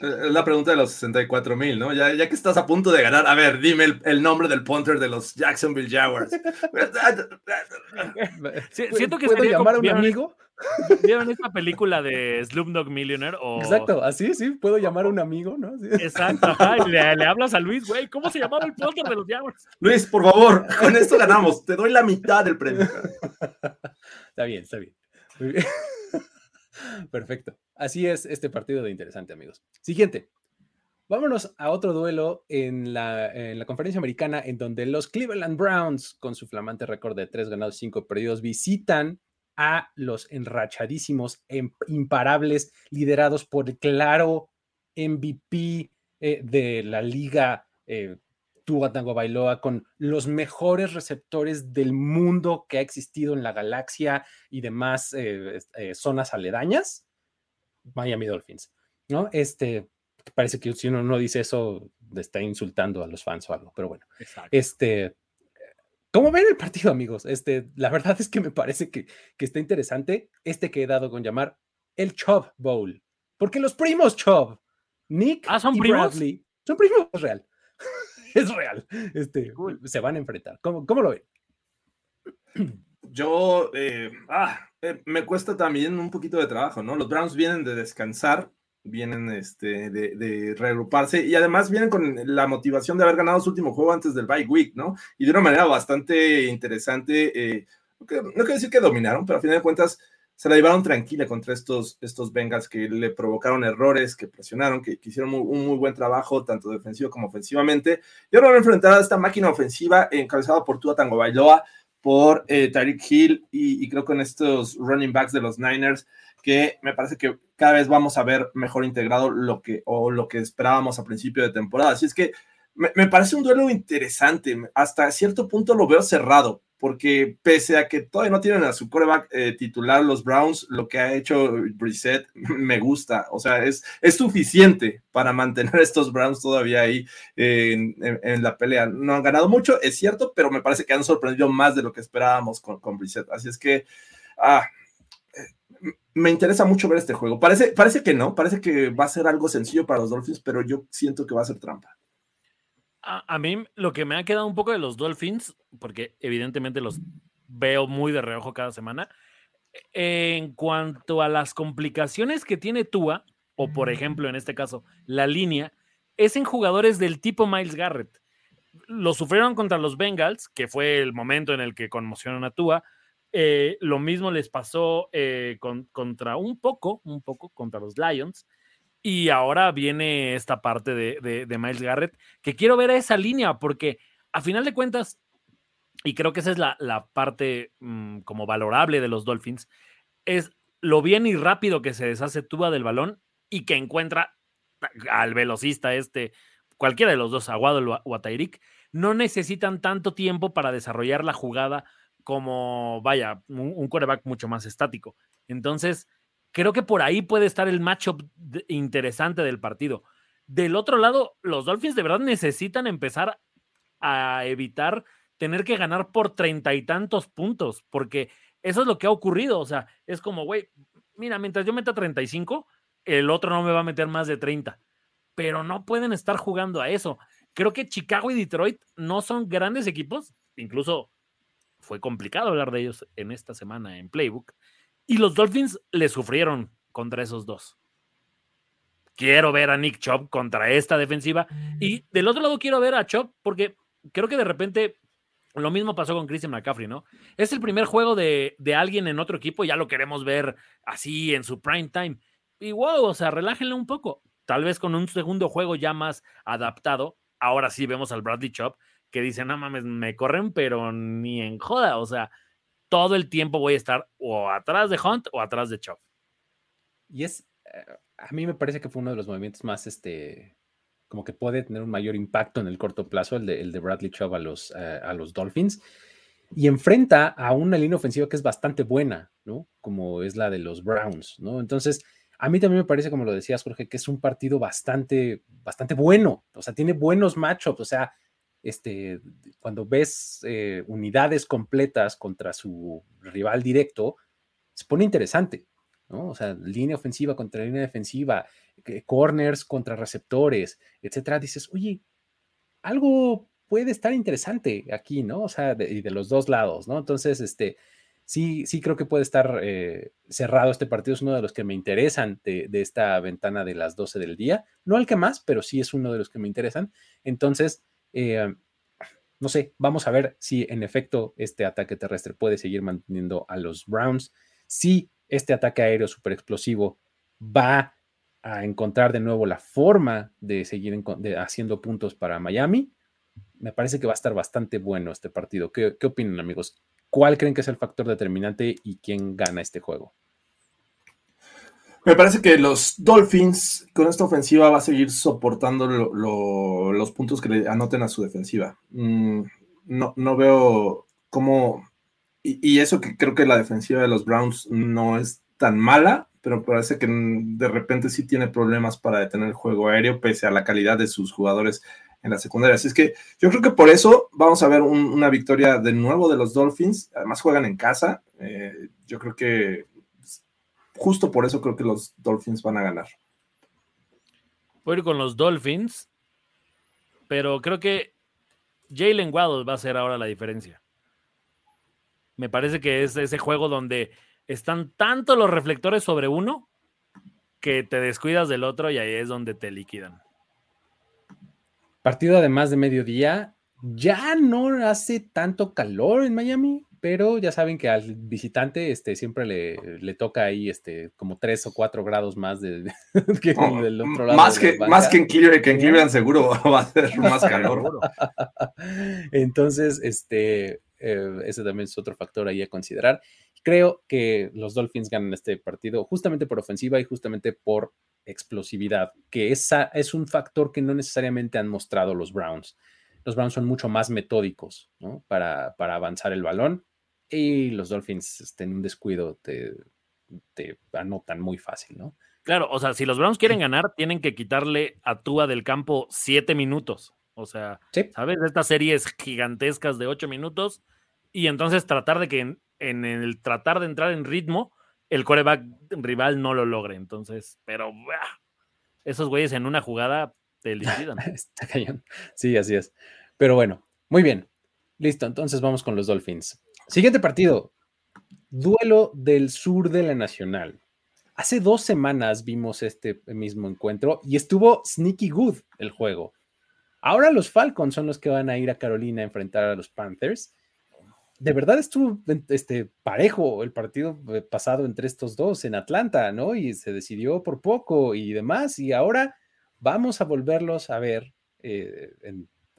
Es la pregunta de los 64 mil, ¿no? Ya, ya que estás a punto de ganar, a ver, dime el, el nombre del punter de los Jacksonville Jaguars. Siento que ¿Puedo sería llamar a un ¿vieron, amigo? ¿Vieron esta película de Slumdog Millionaire? O... Exacto, así, sí, puedo llamar a un amigo, ¿no? Sí. Exacto, ajá, y le, le hablas a Luis, güey, ¿cómo se llamaba el póster de los Jaguars? Luis, por favor, con esto ganamos. Te doy la mitad del premio. Está bien, está bien. Muy bien. Perfecto. Así es este partido de interesante, amigos. Siguiente. Vámonos a otro duelo en la, en la conferencia americana en donde los Cleveland Browns, con su flamante récord de 3 ganados, 5 perdidos, visitan a los enrachadísimos, em- imparables, liderados por el claro MVP eh, de la liga, eh, Tua Tagovailoa, con los mejores receptores del mundo que ha existido en la galaxia y demás eh, eh, zonas aledañas, Miami Dolphins, ¿no? Este, parece que si uno no dice eso, le está insultando a los fans o algo, pero bueno. Exacto. Este, ¿cómo ven el partido, amigos? Este, la verdad es que me parece que, que está interesante este que he dado con llamar el Chubb Bowl. Porque los primos Chubb, Nick Ah, ¿son y primos? Bradley, son primos, es real. es real. Este, Cool. Se van a enfrentar. ¿Cómo, cómo lo ven? Yo, eh, ah, eh, me cuesta también un poquito de trabajo, ¿no? Los Browns vienen de descansar, vienen este, de, de reagruparse y además vienen con la motivación de haber ganado su último juego antes del bye week, ¿no? Y de una manera bastante interesante, eh, no quiero decir que dominaron, pero a final de cuentas se la llevaron tranquila contra estos, estos Bengals que le provocaron errores, que presionaron, que, que hicieron un muy buen trabajo, tanto defensivo como ofensivamente. Y ahora van a enfrentar a esta máquina ofensiva encabezada por Tua Tagovailoa, por eh, Tyreek Hill y, creo con estos running backs de los Niners que me parece que cada vez vamos a ver mejor integrado lo que o lo que esperábamos a principio de temporada. Así es que me, parece un duelo interesante. Hasta cierto punto lo veo cerrado, porque pese a que todavía no tienen a su coreback eh, titular los Browns, lo que ha hecho Brissett me gusta. O sea, es, es suficiente para mantener a estos Browns todavía ahí eh, en, en- la pelea. No han ganado mucho, es cierto, pero me parece que han sorprendido más de lo que esperábamos con, con Brissett. Así es que ah, me interesa mucho ver este juego. Parece, parece que no, parece que va a ser algo sencillo para los Dolphins, pero yo siento que va a ser trampa. A, a mí lo que me ha quedado un poco de los Dolphins, porque evidentemente los veo muy de reojo cada semana, en cuanto a las complicaciones que tiene Tua, o por ejemplo en este caso la línea, es en jugadores del tipo Miles Garrett. Lo sufrieron contra los Bengals, que fue el momento en el que conmocionaron a Tua. Eh, lo mismo les pasó eh, con- contra un poco, un poco contra los Lions. Y ahora viene esta parte de, Miles Garrett, que quiero ver esa línea, porque a final de cuentas, y creo que esa es la, parte mm, como valorable de los Dolphins, es lo bien y rápido que se deshace Tuba del balón y que encuentra al velocista este, cualquiera de los dos, Aguado o a no necesitan tanto tiempo para desarrollar la jugada como, vaya, un, un quarterback mucho más estático. Entonces, creo que por ahí puede estar el matchup interesante del partido. Del otro lado, los Dolphins de verdad necesitan empezar a evitar tener que ganar por treinta y tantos puntos, porque eso es lo que ha ocurrido. O sea, es como, güey, mira, mientras yo meta 35, el otro no me va a meter más de 30. Pero no pueden estar jugando a eso. Creo que Chicago y Detroit no son grandes equipos. Incluso fue complicado hablar de ellos en esta semana en Playbook. Y los Dolphins le sufrieron contra esos dos. Quiero ver a Nick Chop contra esta defensiva. Y del otro lado quiero ver a Chop porque creo que de repente lo mismo pasó con Christian McCaffrey, ¿no? Es el primer juego de, de alguien en otro equipo, ya lo queremos ver así en su prime time. Y wow, o sea, relájenle un poco. Tal vez con un segundo juego ya más adaptado. Ahora sí vemos al Bradley Chop que dice, no mames, me corren, pero ni en joda. O sea, todo el tiempo voy a estar o atrás de Hunt o atrás de Chop. Y es, eh, a mí me parece que fue uno de los movimientos más, este, como que puede tener un mayor impacto en el corto plazo, el de, el de Bradley Chubb a los, eh, a los Dolphins. Y enfrenta a una línea ofensiva que es bastante buena, ¿no? Como es la de los Browns, ¿no? Entonces, a mí también me parece, como lo decías, Jorge, que es un partido bastante, bastante bueno. O sea, tiene buenos matchups. O sea, este, cuando ves eh, unidades completas contra su rival directo, se pone interesante, ¿no? O sea, línea ofensiva contra línea defensiva, corners contra receptores, etcétera. Dices, oye, algo puede estar interesante aquí, ¿no? O sea, de, de los dos lados, ¿no? Entonces, este, sí, sí creo que puede estar eh, cerrado este partido. Es uno de los que me interesan de, de, esta ventana de las 12 del día. No el que más, pero sí es uno de los que me interesan. Entonces, eh, no sé, vamos a ver si en efecto este ataque terrestre puede seguir manteniendo a los Browns. Si este ataque aéreo super explosivo va a encontrar de nuevo la forma de seguir haciendo puntos para Miami, me parece que va a estar bastante bueno este partido. ¿Qué, ¿Qué opinan, amigos? ¿Cuál creen que es el factor determinante y quién gana este juego? Me parece que los Dolphins con esta ofensiva va a seguir soportando los puntos que le anoten a su defensiva. Mm, no, no, veo cómo... Y, eso que creo que la defensiva de los Browns no es tan mala, pero parece que de repente sí tiene problemas para detener el juego aéreo pese a la calidad de sus jugadores en la secundaria. Así es que yo creo que por eso vamos a ver una victoria de nuevo de los Dolphins. Además juegan en casa. Eh, yo creo que justo por eso creo que los Dolphins van a ganar. Voy a ir con los Dolphins, pero creo que Jalen Waddle va a ser ahora la diferencia. Me parece que es ese juego donde están tanto los reflectores sobre uno que te descuidas del otro y ahí es donde te liquidan. Partido además de mediodía, ya no hace tanto calor en Miami pero ya saben que al visitante este, siempre le, le toca ahí este, como tres o cuatro grados más de, que oh, del otro lado. Más, que, más que en Cleveland, que en Cleveland seguro va a ser más calor. Entonces, este, eh, ese también es otro factor ahí a considerar. Creo que los Dolphins ganan este partido justamente por ofensiva y justamente por explosividad, que esa es un factor que no necesariamente han mostrado los Browns. Los Browns son mucho más metódicos ¿no? para, para avanzar el balón y los Dolphins este, en un descuido te, anotan muy fácil, ¿no? Claro, o sea, si los Browns quieren ganar, tienen que quitarle a Tua del campo siete minutos. O sea, ¿sabes? Estas series gigantescas de ocho minutos y entonces tratar de que en, el tratar de entrar en ritmo, el coreback rival no lo logre. Entonces, pero esos güeyes en una jugada te liquidan. sí, así es. Pero bueno, muy bien. Listo, entonces vamos con los Dolphins. Siguiente partido. Duelo del sur de la Nacional. Hace dos semanas vimos este mismo encuentro y estuvo sneaky good el juego. Ahora los Falcons son los que van a ir a Carolina a enfrentar a los Panthers. de verdad estuvo este, parejo el partido pasado entre estos dos en Atlanta, ¿no? Y se decidió por poco y demás. Y ahora vamos a volverlos a ver eh,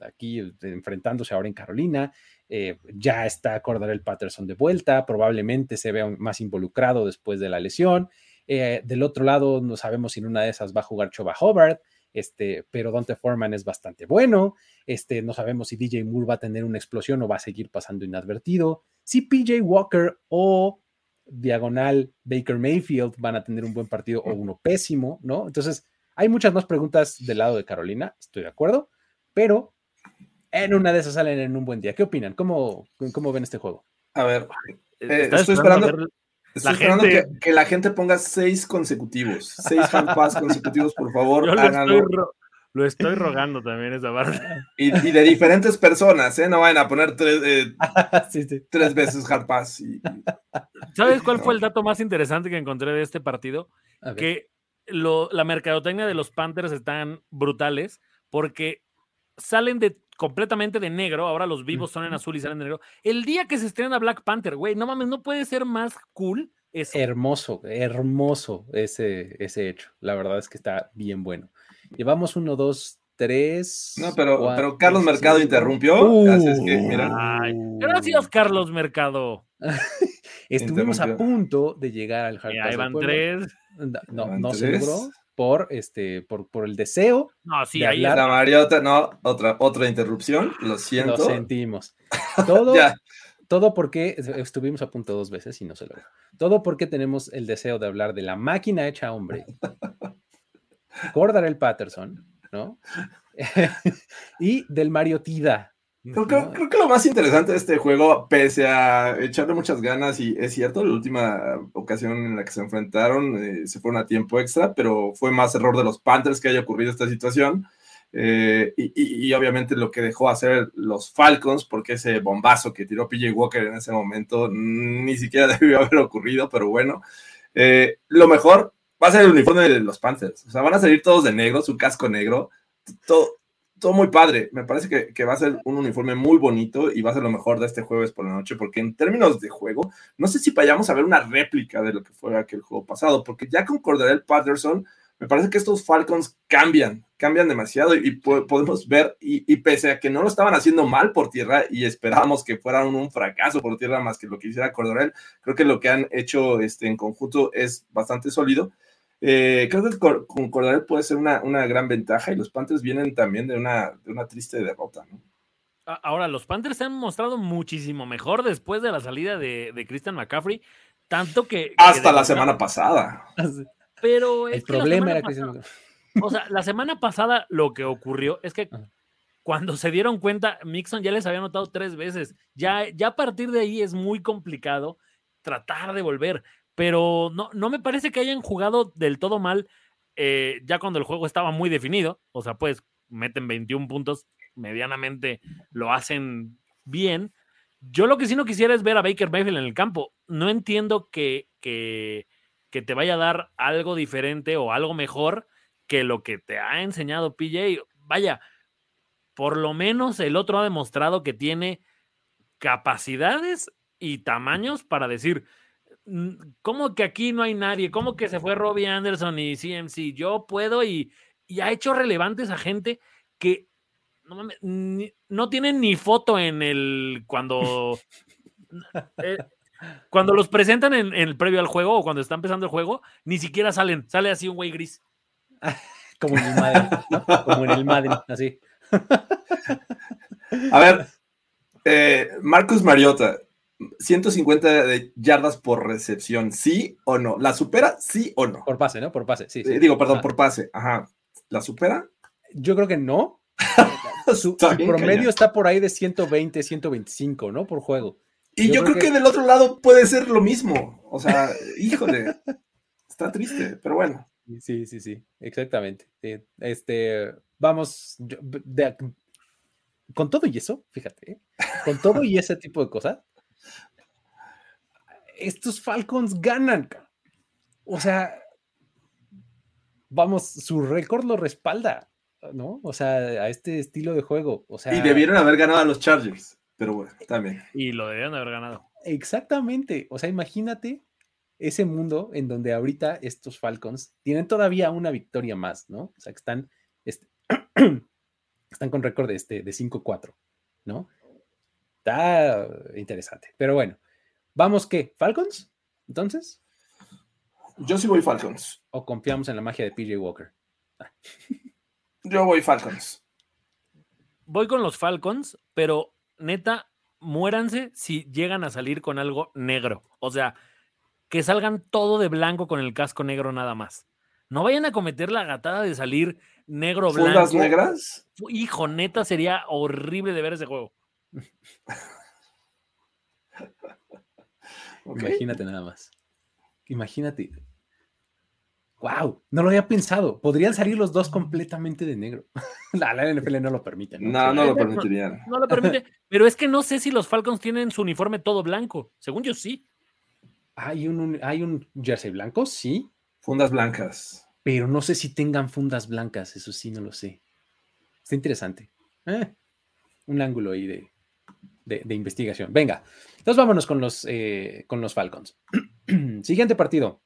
aquí enfrentándose ahora en Carolina. Eh, ya está el Patterson de vuelta, probablemente se vea más involucrado después de la lesión. del otro lado, no sabemos si en una de esas va a jugar Choba Hobart este, pero Dante Foreman es bastante bueno, este, no sabemos si DJ Moore va a tener una explosión o va a seguir pasando inadvertido, si PJ Walker o diagonal Baker Mayfield van a tener un buen partido o uno pésimo, ¿no? Entonces, hay muchas más preguntas del lado de Carolina, estoy de acuerdo, pero en una de esas salen en un buen día. ¿Qué opinan? ¿Cómo, cómo ven este juego? A ver, eh, estoy esperando. Estoy esperando que, la gente ponga seis consecutivos, seis pass consecutivos, por favor. Yo lo, estoy, lo estoy, rogando también esa barra. Y, de diferentes personas, ¿eh? No vayan a poner tres, eh, tres veces hard pass. ¿Sabes cuál fue el dato más interesante que encontré de este partido? Que la mercadotecnia de los Panthers están brutales porque salen de completamente de negro, ahora los vivos son en azul y salen de negro. El día que se estrena Black Panther, güey, no mames, no puede ser más cool eso. Hermoso, hermoso ese, ese hecho. La verdad es que está bien bueno. Llevamos uno, dos, tres. No, pero, pero Carlos Mercado interrumpió. Uh. gracias, Carlos Mercado. Estuvimos a punto de llegar al Hard Ahí van tres. No, no se logró por este, por, por el deseo. No, sí, de ahí la Mariota, no, otra, otra interrupción, lo siento. Lo sentimos. Todo, todo porque estuvimos a punto dos veces y no se logró. Todo porque tenemos el deseo de hablar de la máquina hecha hombre. el Patterson, ¿no? y del Mariotida, Creo, que lo más interesante de este juego, pese a echarle muchas ganas, y es cierto, la última ocasión en la que se enfrentaron eh, se fueron a tiempo extra, pero fue más error de los Panthers que haya ocurrido esta situación. Eh, y, obviamente lo que dejó hacer los Falcons, porque ese bombazo que tiró PJ Walker en ese momento ni siquiera debió haber ocurrido, pero bueno, eh, lo mejor va a ser el uniforme de los Panthers. O sea, van a salir todos de negro, su casco negro, todo, todo muy padre. Me parece que, va a ser un uniforme muy bonito y va a ser lo mejor de este jueves por la noche, porque en términos de juego, no sé si vayamos a ver una réplica de lo que fue aquel juego pasado, porque ya con Cordarel Patterson, me parece que estos Falcons cambian, cambian demasiado y, podemos ver, y, pese a que no lo estaban haciendo mal por tierra y esperábamos que fuera un, fracaso por tierra más que lo que hiciera Cordarel, creo que lo que han hecho este, en conjunto es bastante sólido. Eh, creo que con Cordarel puede ser una, gran ventaja y los Panthers vienen también de una, de una triste derrota, ¿no? Ahora, los Panthers se han mostrado muchísimo mejor después de la salida de, Christian McCaffrey, tanto que... Hasta la semana pasada. Pero el problema era que... O sea, la semana pasada lo que ocurrió es que cuando se dieron cuenta, Mixon ya les había notado tres veces. Ya, ya a partir de ahí es muy complicado tratar de volver pero no, no me parece que hayan jugado del todo mal eh, ya cuando el juego estaba muy definido. O sea, pues meten 21 puntos, medianamente lo hacen bien. Yo lo que sí no quisiera es ver a Baker Mayfield en el campo. No entiendo que, que, que te vaya a dar algo diferente o algo mejor que lo que te ha enseñado PJ. Vaya, por lo menos el otro ha demostrado que tiene capacidades y tamaños para decir, ¿cómo que aquí no hay nadie? ¿Cómo que se fue Robbie Anderson y CMC? Yo puedo y, ha hecho relevantes a gente que no, tienen ni foto en el cuando eh, cuando los presentan en, el previo al juego o cuando está empezando el juego, ni siquiera salen, sale así un güey gris. Como en el Madden, Como en el Madden, así. A ver, eh, Marcus Mariota, 150 de yardas por recepción, ¿sí o no? ¿La supera, sí o no? Por pase, ¿no? Por pase, sí. Eh, digo, perdón, por pase. Ajá. ¿La supera? Yo creo que no. su, promedio está por ahí de 120, 125, ¿no? Por juego. Y yo, creo, que... del otro lado puede ser lo mismo. O sea, híjole, está triste, pero bueno. Sí, sí, sí, exactamente. Este, vamos, con todo y eso, fíjate, ¿eh? con todo y ese tipo de cosas, estos Falcons ganan. O sea, vamos, su récord lo respalda, ¿no? O sea, a este estilo de juego. O sea, y debieron haber ganado a los Chargers. pero bueno, también. Y lo deberían haber ganado. Exactamente. O sea, imagínate ese mundo en donde ahorita estos Falcons tienen todavía una victoria más, ¿no? O sea, que están, este, están con récord de, este, de 5-4, ¿no? Está interesante. Pero bueno, vamos qué, Falcons, entonces. Yo sí voy Falcons. ¿O confiamos en la magia de PJ Walker? Yo voy Falcons. Voy con los Falcons, pero neta, muéranse si llegan a salir con algo negro. O sea, que salgan todo de blanco con el casco negro nada más. No vayan a cometer la gatada de salir negro blanco. ¿Fundas negras? Hijo, neta, sería horrible de ver ese juego. Imagínate nada más. Imagínate. Wow, no lo había pensado. Podrían salir los dos completamente de negro. la, la, NFL no lo permite. No, no, no lo permitirían. No, no lo permite. pero es que no sé si los Falcons tienen su uniforme todo blanco. Según yo, sí. Hay un, hay un jersey blanco, sí. Fundas blancas. Pero no sé si tengan fundas blancas, eso sí, no lo sé. Está interesante. Eh, un ángulo ahí de, de, de, investigación. Venga, entonces vámonos con los, eh, con los Falcons. Siguiente partido.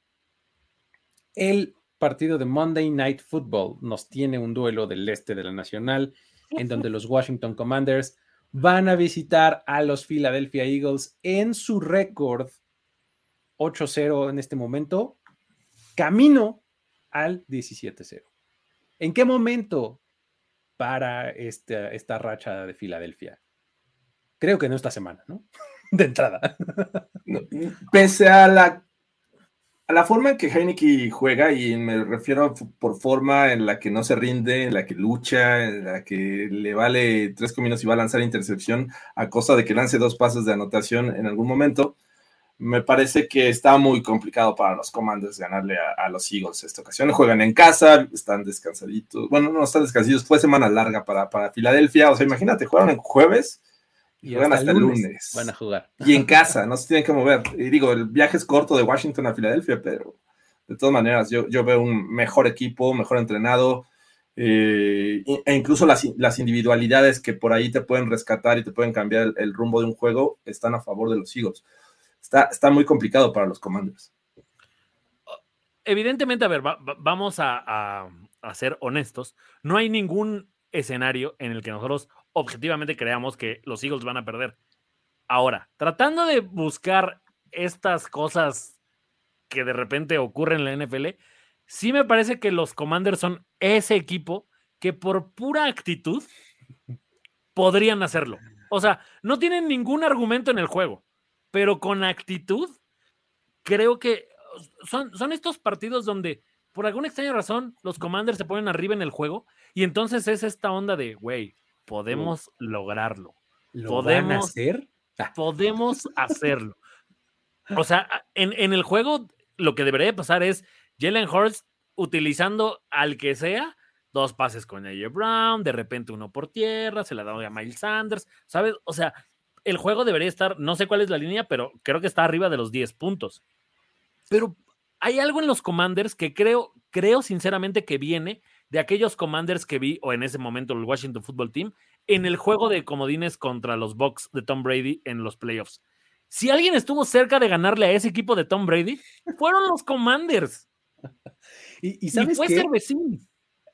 El partido de Monday Night Football nos tiene un duelo del este de la Nacional, en donde los Washington Commanders van a visitar a los Philadelphia Eagles en su récord 8-0 en este momento, camino al 17-0. ¿En qué momento para esta, esta racha de Filadelfia? Creo que no esta semana, ¿no? De entrada. Pese a la, a la forma en que Heineken juega, y me refiero por forma en la que no se rinde, en la que lucha, en la que le vale tres cominos y va a lanzar intercepción a cosa de que lance dos pases de anotación en algún momento, me parece que está muy complicado para los Commanders ganarle a, a, los Eagles esta ocasión. Juegan en casa, están descansaditos. Bueno, no están descansaditos, fue semana larga para, para Filadelfia. O sea, imagínate, jugaron en jueves y, juegan hasta, el lunes, lunes. Van a jugar. Y en casa, no se tienen que mover. Y digo, el viaje es corto de Washington a Filadelfia, pero de todas maneras, yo, yo veo un mejor equipo, mejor entrenado. Eh, e incluso las, las, individualidades que por ahí te pueden rescatar y te pueden cambiar el, el rumbo de un juego están a favor de los Eagles está, está muy complicado para los comandos. Evidentemente, a ver, va, va, vamos a, a, a, ser honestos. No hay ningún escenario en el que nosotros objetivamente creamos que los Eagles van a perder. Ahora, tratando de buscar estas cosas que de repente ocurren en la NFL, sí me parece que los Commanders son ese equipo que por pura actitud podrían hacerlo. O sea, no tienen ningún argumento en el juego pero con actitud, creo que son, son estos partidos donde, por alguna extraña razón, los commanders se ponen arriba en el juego y entonces es esta onda de, güey, podemos lograrlo. ¿Lo podemos van a hacer? Ah. Podemos hacerlo. O sea, en, en, el juego lo que debería pasar es Jalen Hurts utilizando al que sea, dos pases con AJ Brown, de repente uno por tierra, se la da a Miles Sanders, ¿sabes? O sea, el juego debería estar, no sé cuál es la línea, pero creo que está arriba de los 10 puntos. Pero hay algo en los Commanders que creo, creo sinceramente que viene de aquellos Commanders que vi, o en ese momento el Washington Football Team, en el juego de comodines contra los Bucks de Tom Brady en los playoffs. Si alguien estuvo cerca de ganarle a ese equipo de Tom Brady, fueron los Commanders. y, y, sabes y fue qué? cervecín.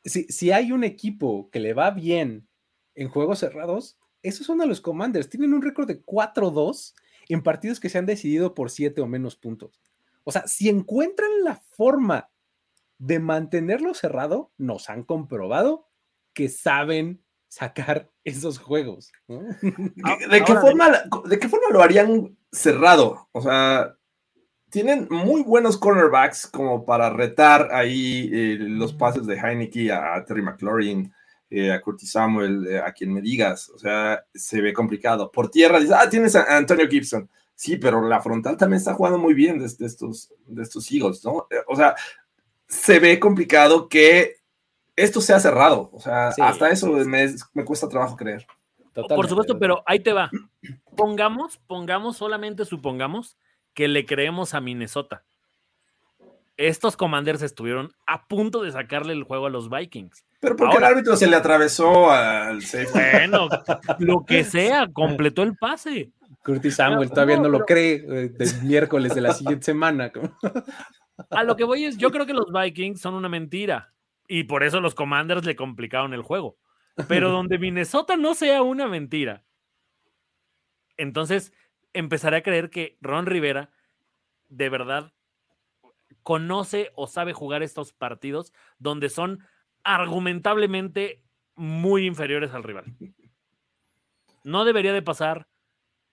Si, si hay un equipo que le va bien en juegos cerrados, esos son a los Commanders. Tienen un récord de 4-2 en partidos que se han decidido por 7 o menos puntos. O sea, si encuentran la forma de mantenerlo cerrado, nos han comprobado que saben sacar esos juegos. ¿no? ¿De, de, qué forma, ¿De qué forma lo harían cerrado? O sea, tienen muy buenos cornerbacks como para retar ahí eh, los pases de Heineke a Terry McLaurin eh, a Curtis Samuel, eh, a quien me digas, o sea, se ve complicado. Por tierra, dices, ah, tienes a Antonio Gibson. Sí, pero la frontal también está jugando muy bien de, de estos, de estos Eagles, ¿no? Eh, o sea, se ve complicado que esto sea cerrado. O sea, sí, hasta eso me, me, cuesta trabajo creer. Totalmente. Por supuesto, pero ahí te va. Pongamos, pongamos, solamente supongamos que le creemos a Minnesota. estos Commanders estuvieron a punto de sacarle el juego a los Vikings. Pero porque el árbitro se le atravesó al safety. Bueno, lo que sea, completó el pase. Curtis Samuel todavía no, lo cree eh, del miércoles de la siguiente semana. A lo que voy es, yo creo que los Vikings son una mentira y por eso los Commanders le complicaron el juego. Pero donde Minnesota no sea una mentira, entonces empezaré a creer que Ron Rivera de verdad conoce o sabe jugar estos partidos donde son argumentablemente muy inferiores al rival. No debería de pasar.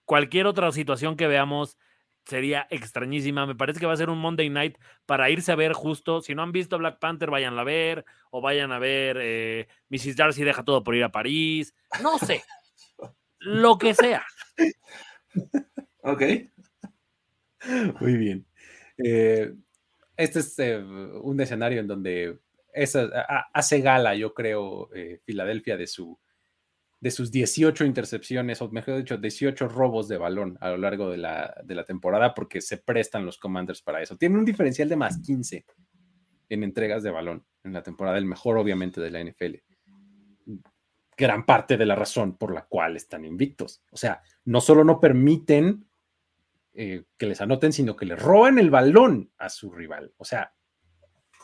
Cualquier otra situación que veamos sería extrañísima. Me parece que va a ser un Monday Night para irse a ver justo. Si no han visto Black Panther, vayan a ver. O vayan a ver eh, Mrs. Darcy deja todo por ir a París. No sé. Lo que sea. Ok. Muy bien. Eh, este es eh, un escenario en donde hace gala, yo creo, Filadelfia de, su, de sus 18 intercepciones, o mejor dicho, 18 robos de balón a lo largo de la, de la temporada, porque se prestan los Commanders para eso. Tiene un diferencial de más 15 en entregas de balón en la temporada, el mejor obviamente de la NFL. Gran parte de la razón por la cual están invictos. O sea, no solo no permiten eh, que les anoten, sino que le roban el balón a su rival. O sea,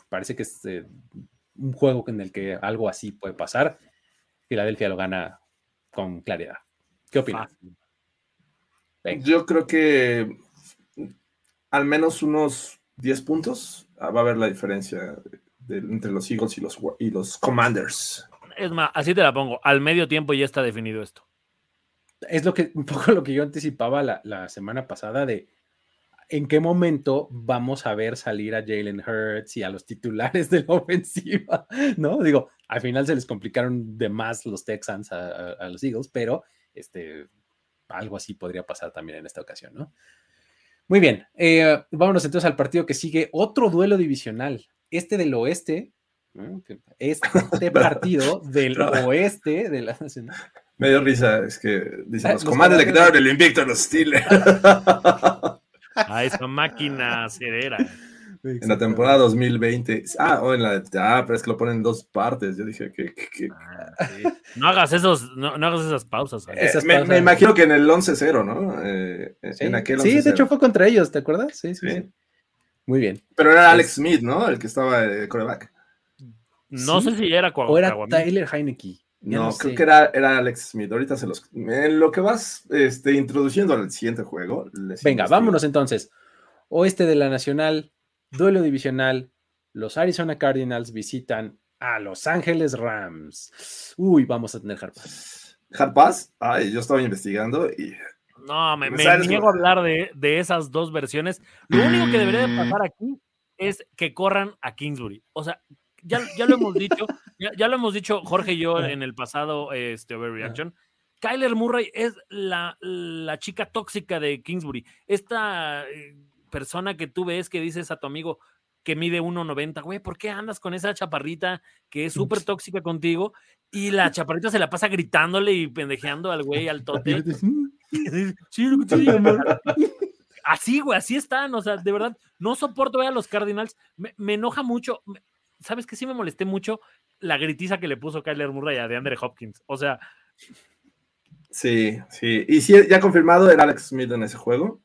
parece que es eh, un juego en el que algo así puede pasar. Filadelfia lo gana con claridad. ¿Qué opinas? Yo creo que al menos unos 10 puntos ah, va a haber la diferencia entre los Eagles y los, y los Commanders. Es más, así te la pongo. Al medio tiempo ya está definido esto. Es lo que un poco lo que yo anticipaba la, la semana pasada de en qué momento vamos a ver salir a Jalen Hurts y a los titulares de la ofensiva, ¿no? Digo, al final se les complicaron de más los Texans a, los Eagles, pero este, algo así podría pasar también en esta ocasión, ¿no? Muy bien, eh, vámonos entonces al partido que sigue, otro duelo divisional, este del oeste, este partido del oeste de la nacional. Me dio risa, es que dicen los comandos le quedaron el invicto a los Steelers. A esa máquina cerera. En la temporada 2020. Ah, o en la. Ah, pero es que lo ponen en dos partes. Yo dije que. Ah, no hagas esos, no, hagas esas pausas. Eh, me, imagino que en el 11-0, ¿no? Eh, sí, en aquel sí de hecho fue contra ellos, ¿te acuerdas? Sí, sí, sí. Muy bien. Pero era Alex Smith, ¿no? El que estaba de coreback. No sé si era O era Tyler Heineke. No, creo que era, era, Alex Smith. Ahorita se los. En lo que vas este, introduciendo al siguiente juego. Venga, vámonos entonces. Oeste de la Nacional, duelo divisional. Los Arizona Cardinals visitan a Los Ángeles Rams. Uy, vamos a tener Harpas. Harpas, ay, yo estaba investigando y. No, me, me niego a hablar de, de, esas dos versiones. Lo único que debería de pasar aquí es que corran a Kingsbury. O sea, ya, ya lo hemos dicho, ya, lo hemos dicho Jorge y yo en el pasado este, Overreaction. Kyler Murray es la, la, chica tóxica de Kingsbury. Esta eh, persona que tú ves que dices a tu amigo que mide 1.90, güey, ¿por qué andas con esa chaparrita que es súper tóxica contigo? Y la chaparrita se la pasa gritándole y pendejeando al güey, al tote. así, güey, así están. O sea, de verdad, no soporto ver a los Cardinals. Me, me enoja mucho. ¿Sabes qué? Sí me molesté mucho la gritiza que le puso Kyler Murray a DeAndre Hopkins. O sea. Sí, sí. Y sí, ya confirmado era Alex Smith en ese juego.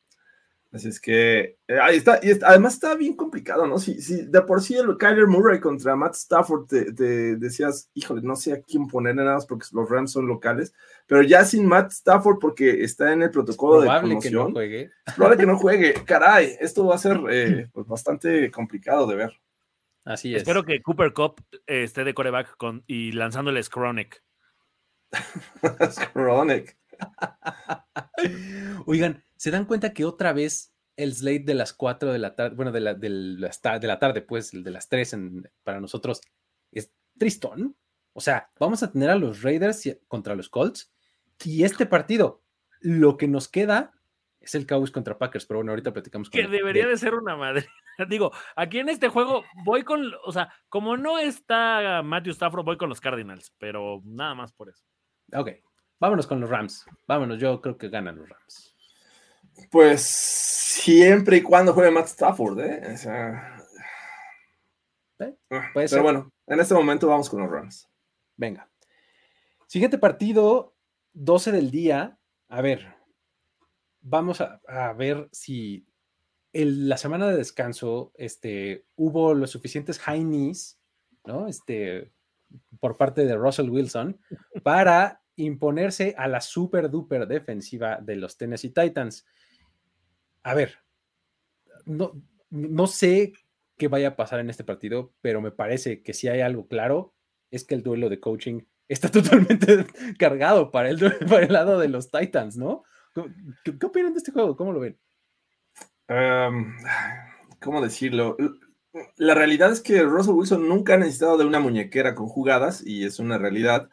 Así es que eh, ahí está. Y además está bien complicado, ¿no? Si, si de por sí el Kyler Murray contra Matt Stafford te, decías, híjole, no sé a quién poner nada más porque los Rams son locales, pero ya sin Matt Stafford porque está en el protocolo de promoción. Que no juegue. Probable que no juegue. Caray, esto va a ser eh, pues, bastante complicado de ver. Así es. Espero que Cooper Cup eh, esté de coreback con, y lanzándoles Chronic. Chronic. Oigan, ¿se dan cuenta que otra vez el slate de las 4 de la tarde, bueno, de la, de la, de la tarde, pues, el de las 3 para nosotros, es tristón? O sea, vamos a tener a los Raiders contra los Colts y este partido, lo que nos queda es el Cowboys contra Packers, pero bueno, ahorita platicamos. Que debería de ser una madre. Digo, aquí en este juego voy con, o sea, como no está Matthew Stafford, voy con los Cardinals, pero nada más por eso. Ok, vámonos con los Rams. Vámonos, yo creo que ganan los Rams. Pues siempre y cuando juegue Matt Stafford, ¿eh? O sea, ¿Eh? Ah, pero bueno, en este momento vamos con los Rams. Venga. Siguiente partido, 12 del día. A ver, vamos a, ver si en la semana de descanso este, hubo los suficientes high knees, ¿no? Este, por parte de Russell Wilson para imponerse a la super duper defensiva de los Tennessee Titans. A ver, no, no sé qué vaya a pasar en este partido, pero me parece que si hay algo claro, es que el duelo de coaching está totalmente cargado para el, para el lado de los Titans, ¿no? ¿Qué, opinan de este juego? ¿Cómo lo ven? ¿Cómo decirlo? La realidad es que Russell Wilson nunca ha necesitado de una muñequera con jugadas y es una realidad.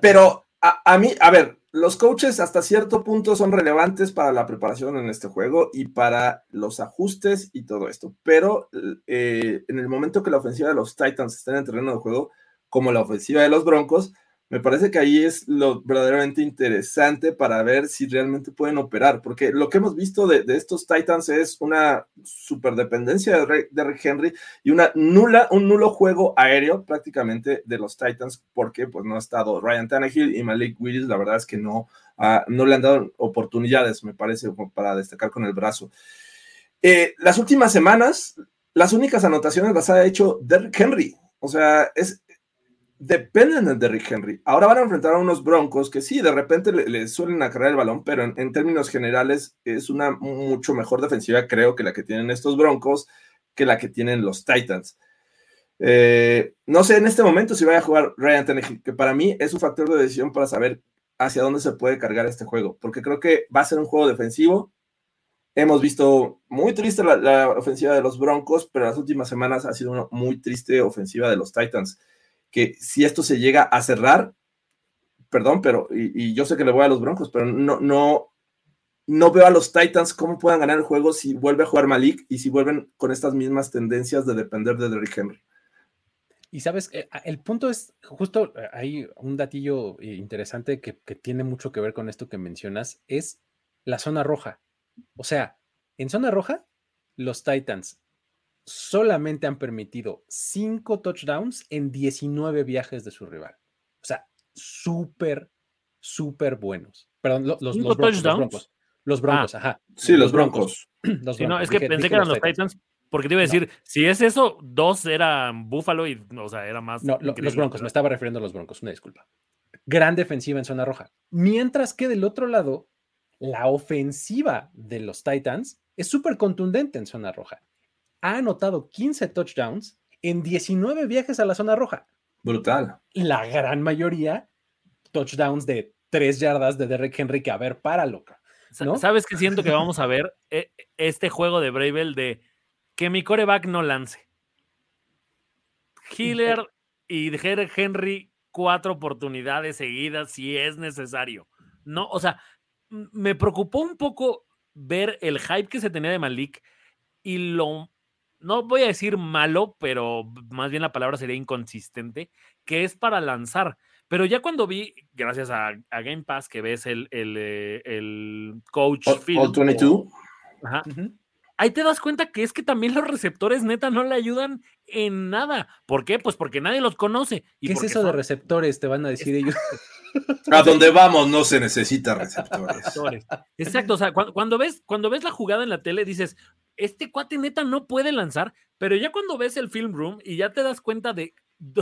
Pero a, mí, a ver, los coaches hasta cierto punto son relevantes para la preparación en este juego y para los ajustes y todo esto. Pero eh, en el momento que la ofensiva de los Titans está en el terreno de juego, como la ofensiva de los Broncos, me parece que ahí es lo verdaderamente interesante para ver si realmente pueden operar, porque lo que hemos visto de, estos Titans es una superdependencia de, de Rick Henry y una nula, un nulo juego aéreo prácticamente de los Titans, porque pues no ha estado Ryan Tannehill y Malik Willis, la verdad es que no, ah, no le han dado oportunidades, me parece, para destacar con el brazo. Eh, las últimas semanas, las únicas anotaciones las ha hecho Derrick Henry. O sea, es, dependen de Rick Henry. Ahora van a enfrentar a unos Broncos que sí, de repente le, suelen acarrear el balón, pero en, términos generales es una mucho mejor defensiva, creo, que la que tienen estos Broncos, que la que tienen los Titans. Eh, no sé en este momento si vaya a jugar Ryan Tannehill, que para mí es un factor de decisión para saber hacia dónde se puede cargar este juego, porque creo que va a ser un juego defensivo. Hemos visto muy triste la, la ofensiva de los Broncos, pero las últimas semanas ha sido una muy triste ofensiva de los Titans que si esto se llega a cerrar, perdón, pero, y, yo sé que le voy a los Broncos, pero no, no, no veo a los Titans cómo puedan ganar el juego si vuelve a jugar Malik y si vuelven con estas mismas tendencias de depender de Derrick Henry. Y sabes, eh, el punto es, justo eh, hay un datillo eh, interesante que, que, tiene mucho que ver con esto que mencionas, es la zona roja. O sea, en zona roja, los Titans solamente han permitido cinco touchdowns en 19 viajes de su rival. O sea, súper, súper buenos. Perdón, los, los, broncos, los, broncos. Ah. ajá. Sí, los broncos. no, es que pensé que eran los Titans. Porque te iba a decir, si es eso, dos eran Buffalo y, o sea, era más. No, los Broncos, me estaba refiriendo a los Broncos, una disculpa. Gran defensiva en zona roja. Mientras que del otro lado, la ofensiva de los Titans es súper contundente en zona roja ha anotado 15 touchdowns en 19 viajes a la zona roja. Brutal. La gran mayoría touchdowns de 3 yardas de Derrick Henry que a ver, para loca. ¿Sabes qué siento que vamos a ver? E, este juego de Bravel de que mi coreback no lance. Hiller y Derrick Henry cuatro oportunidades seguidas si es necesario. No, o sea, me preocupó un poco ver el hype que se tenía de Malik y lo no voy a decir malo, pero más bien la palabra sería inconsistente, que es para lanzar. Pero ya cuando vi, gracias a, Game Pass, que ves el, el, eh, coach All, 22. Ahí te das cuenta que es que también los receptores neta no le ayudan en nada. ¿Por qué? Pues porque nadie los conoce. ¿Qué es eso de receptores? Te van a decir ellos. A donde vamos no se necesita receptores. Exacto, o sea, cuando, ves, cuando ves la jugada en la tele dices, este cuate neta no puede lanzar, pero ya cuando ves el film room y ya te das cuenta de,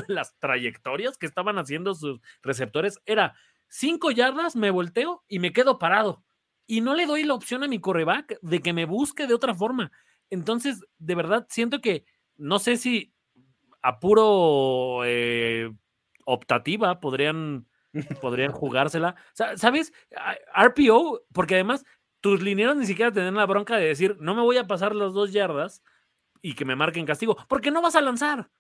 las trayectorias que estaban haciendo sus receptores, era cinco yardas, me volteo y me quedo parado. Y no le doy la opción a mi coreback de que me busque de otra forma. Entonces, de verdad, siento que no sé si a puro eh, optativa podrían, podrían jugársela. ¿Sabes? RPO, porque además tus linieros ni siquiera tienen la bronca de decir, no me voy a pasar las dos yardas y que me marquen castigo, porque no vas a lanzar.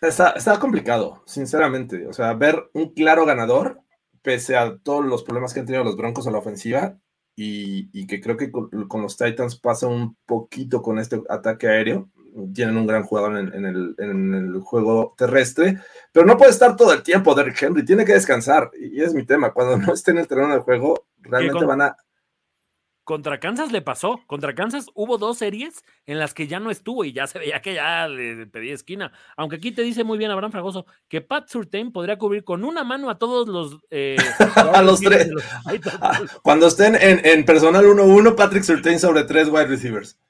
Está, complicado, sinceramente. O sea, ver un claro ganador, pese a todos los problemas que han tenido los Broncos a la ofensiva, y, que creo que con, los Titans pasa un poquito con este ataque aéreo tienen un gran jugador en, el, juego terrestre, pero no puede estar todo el tiempo Derrick Henry, tiene que descansar, y es mi tema, cuando no esté en el terreno del juego, realmente van a... contra Kansas le pasó. Contra Kansas hubo dos series en las que ya no estuvo y ya se veía que ya le pedía esquina. Aunque aquí te dice muy bien Abraham Fragoso que Pat Surtain podría cubrir con una mano a todos los. Eh, a los tres. Cuando estén en, en personal 1-1, Patrick Surtain sobre tres wide receivers.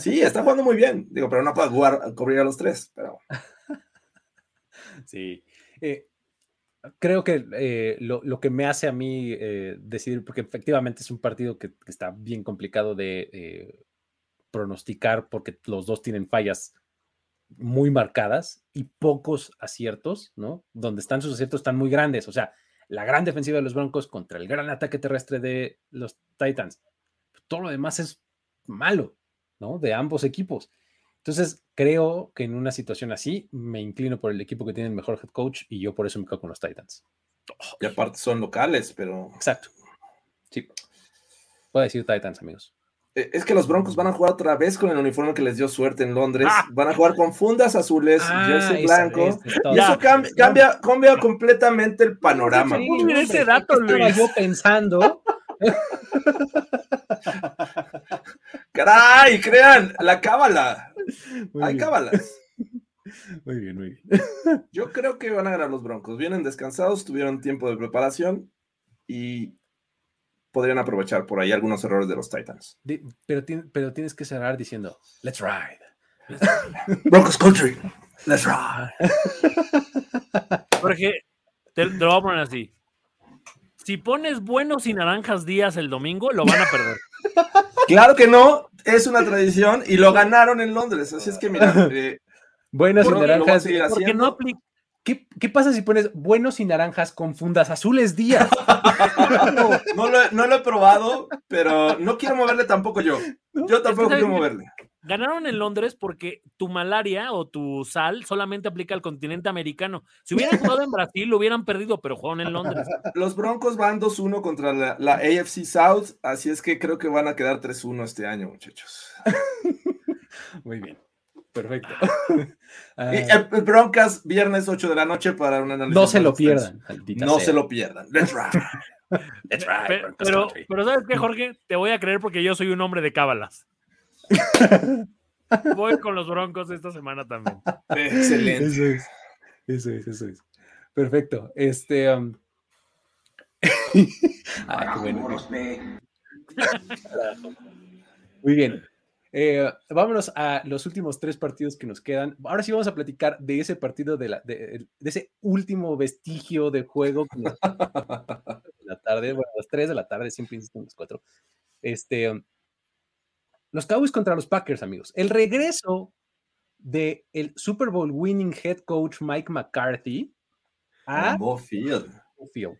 Sí, está jugando muy bien. Digo, pero no puede jugar, cubrir a los tres. Pero... Sí. Eh, creo que eh, lo, que me hace a mí eh, decidir, porque efectivamente es un partido que, está bien complicado de eh, pronosticar porque los dos tienen fallas muy marcadas y pocos aciertos, ¿no? Donde están sus aciertos están muy grandes, o sea, la gran defensiva de los Broncos contra el gran ataque terrestre de los Titans. Todo lo demás es malo, ¿no? De ambos equipos. Entonces, creo que en una situación así me inclino por el equipo que tiene el mejor head coach y yo por eso me quedo con los Titans. Y aparte son locales, pero. Exacto. Sí. Puedo decir Titans, amigos. E, es que los Broncos van a jugar otra vez con el uniforme que les dio suerte en Londres. Ah. Van a jugar con fundas azules, ah, jersey blanco. y eso cambia, cambia, completamente el panorama. Sí, ese dato, Luis. yo pensando. Caray, crean, la cábala. Hay cábalas. Muy bien, muy bien. Yo creo que van a ganar los Broncos. Vienen descansados, tuvieron tiempo de preparación y podrían aprovechar por ahí algunos errores de los Titans. pero, pero tienes que cerrar diciendo, let's ride. Broncos Country, let's ride. Jorge, te, te, lo voy a poner así. Si pones buenos y naranjas días el domingo, lo van a perder. Claro que no, es una tradición y lo ganaron en Londres. Así es que mira. Eh, buenos y naranjas. no ¿Qué, ¿Qué, pasa si pones buenos y naranjas con fundas azules días? no, lo, no, lo, he probado, pero no quiero moverle tampoco yo. Yo tampoco quiero moverle. Ganaron en Londres porque tu malaria o tu sal solamente aplica al continente americano. Si hubieran jugado en Brasil, lo hubieran perdido, pero jugaron en Londres. Los Broncos van 2-1 contra la, AFC South, así es que creo que van a quedar 3-1 este año, muchachos. Muy bien. Perfecto. Y Broncas, viernes 8 de la noche para un análisis. No se lo pierdan. No se lo pierdan. Let's ride. Let's ride. Pero, pero, ¿sabes qué, Jorge? Te voy a creer porque yo soy un hombre de cábalas. Voy con los Broncos esta semana también. Excelente. Eso es, eso es, eso es. Perfecto. Este. Um... ah, bueno. Muy bien. Eh, vámonos a los últimos tres partidos que nos quedan. Ahora sí vamos a platicar de ese partido, de, la, de, ese último vestigio de juego. la tarde, bueno, a las 3 de la tarde, siempre insisto en las 4. Este, um, los Cowboys contra los Packers, amigos. El regreso del el Super Bowl winning head coach Mike McCarthy a Field.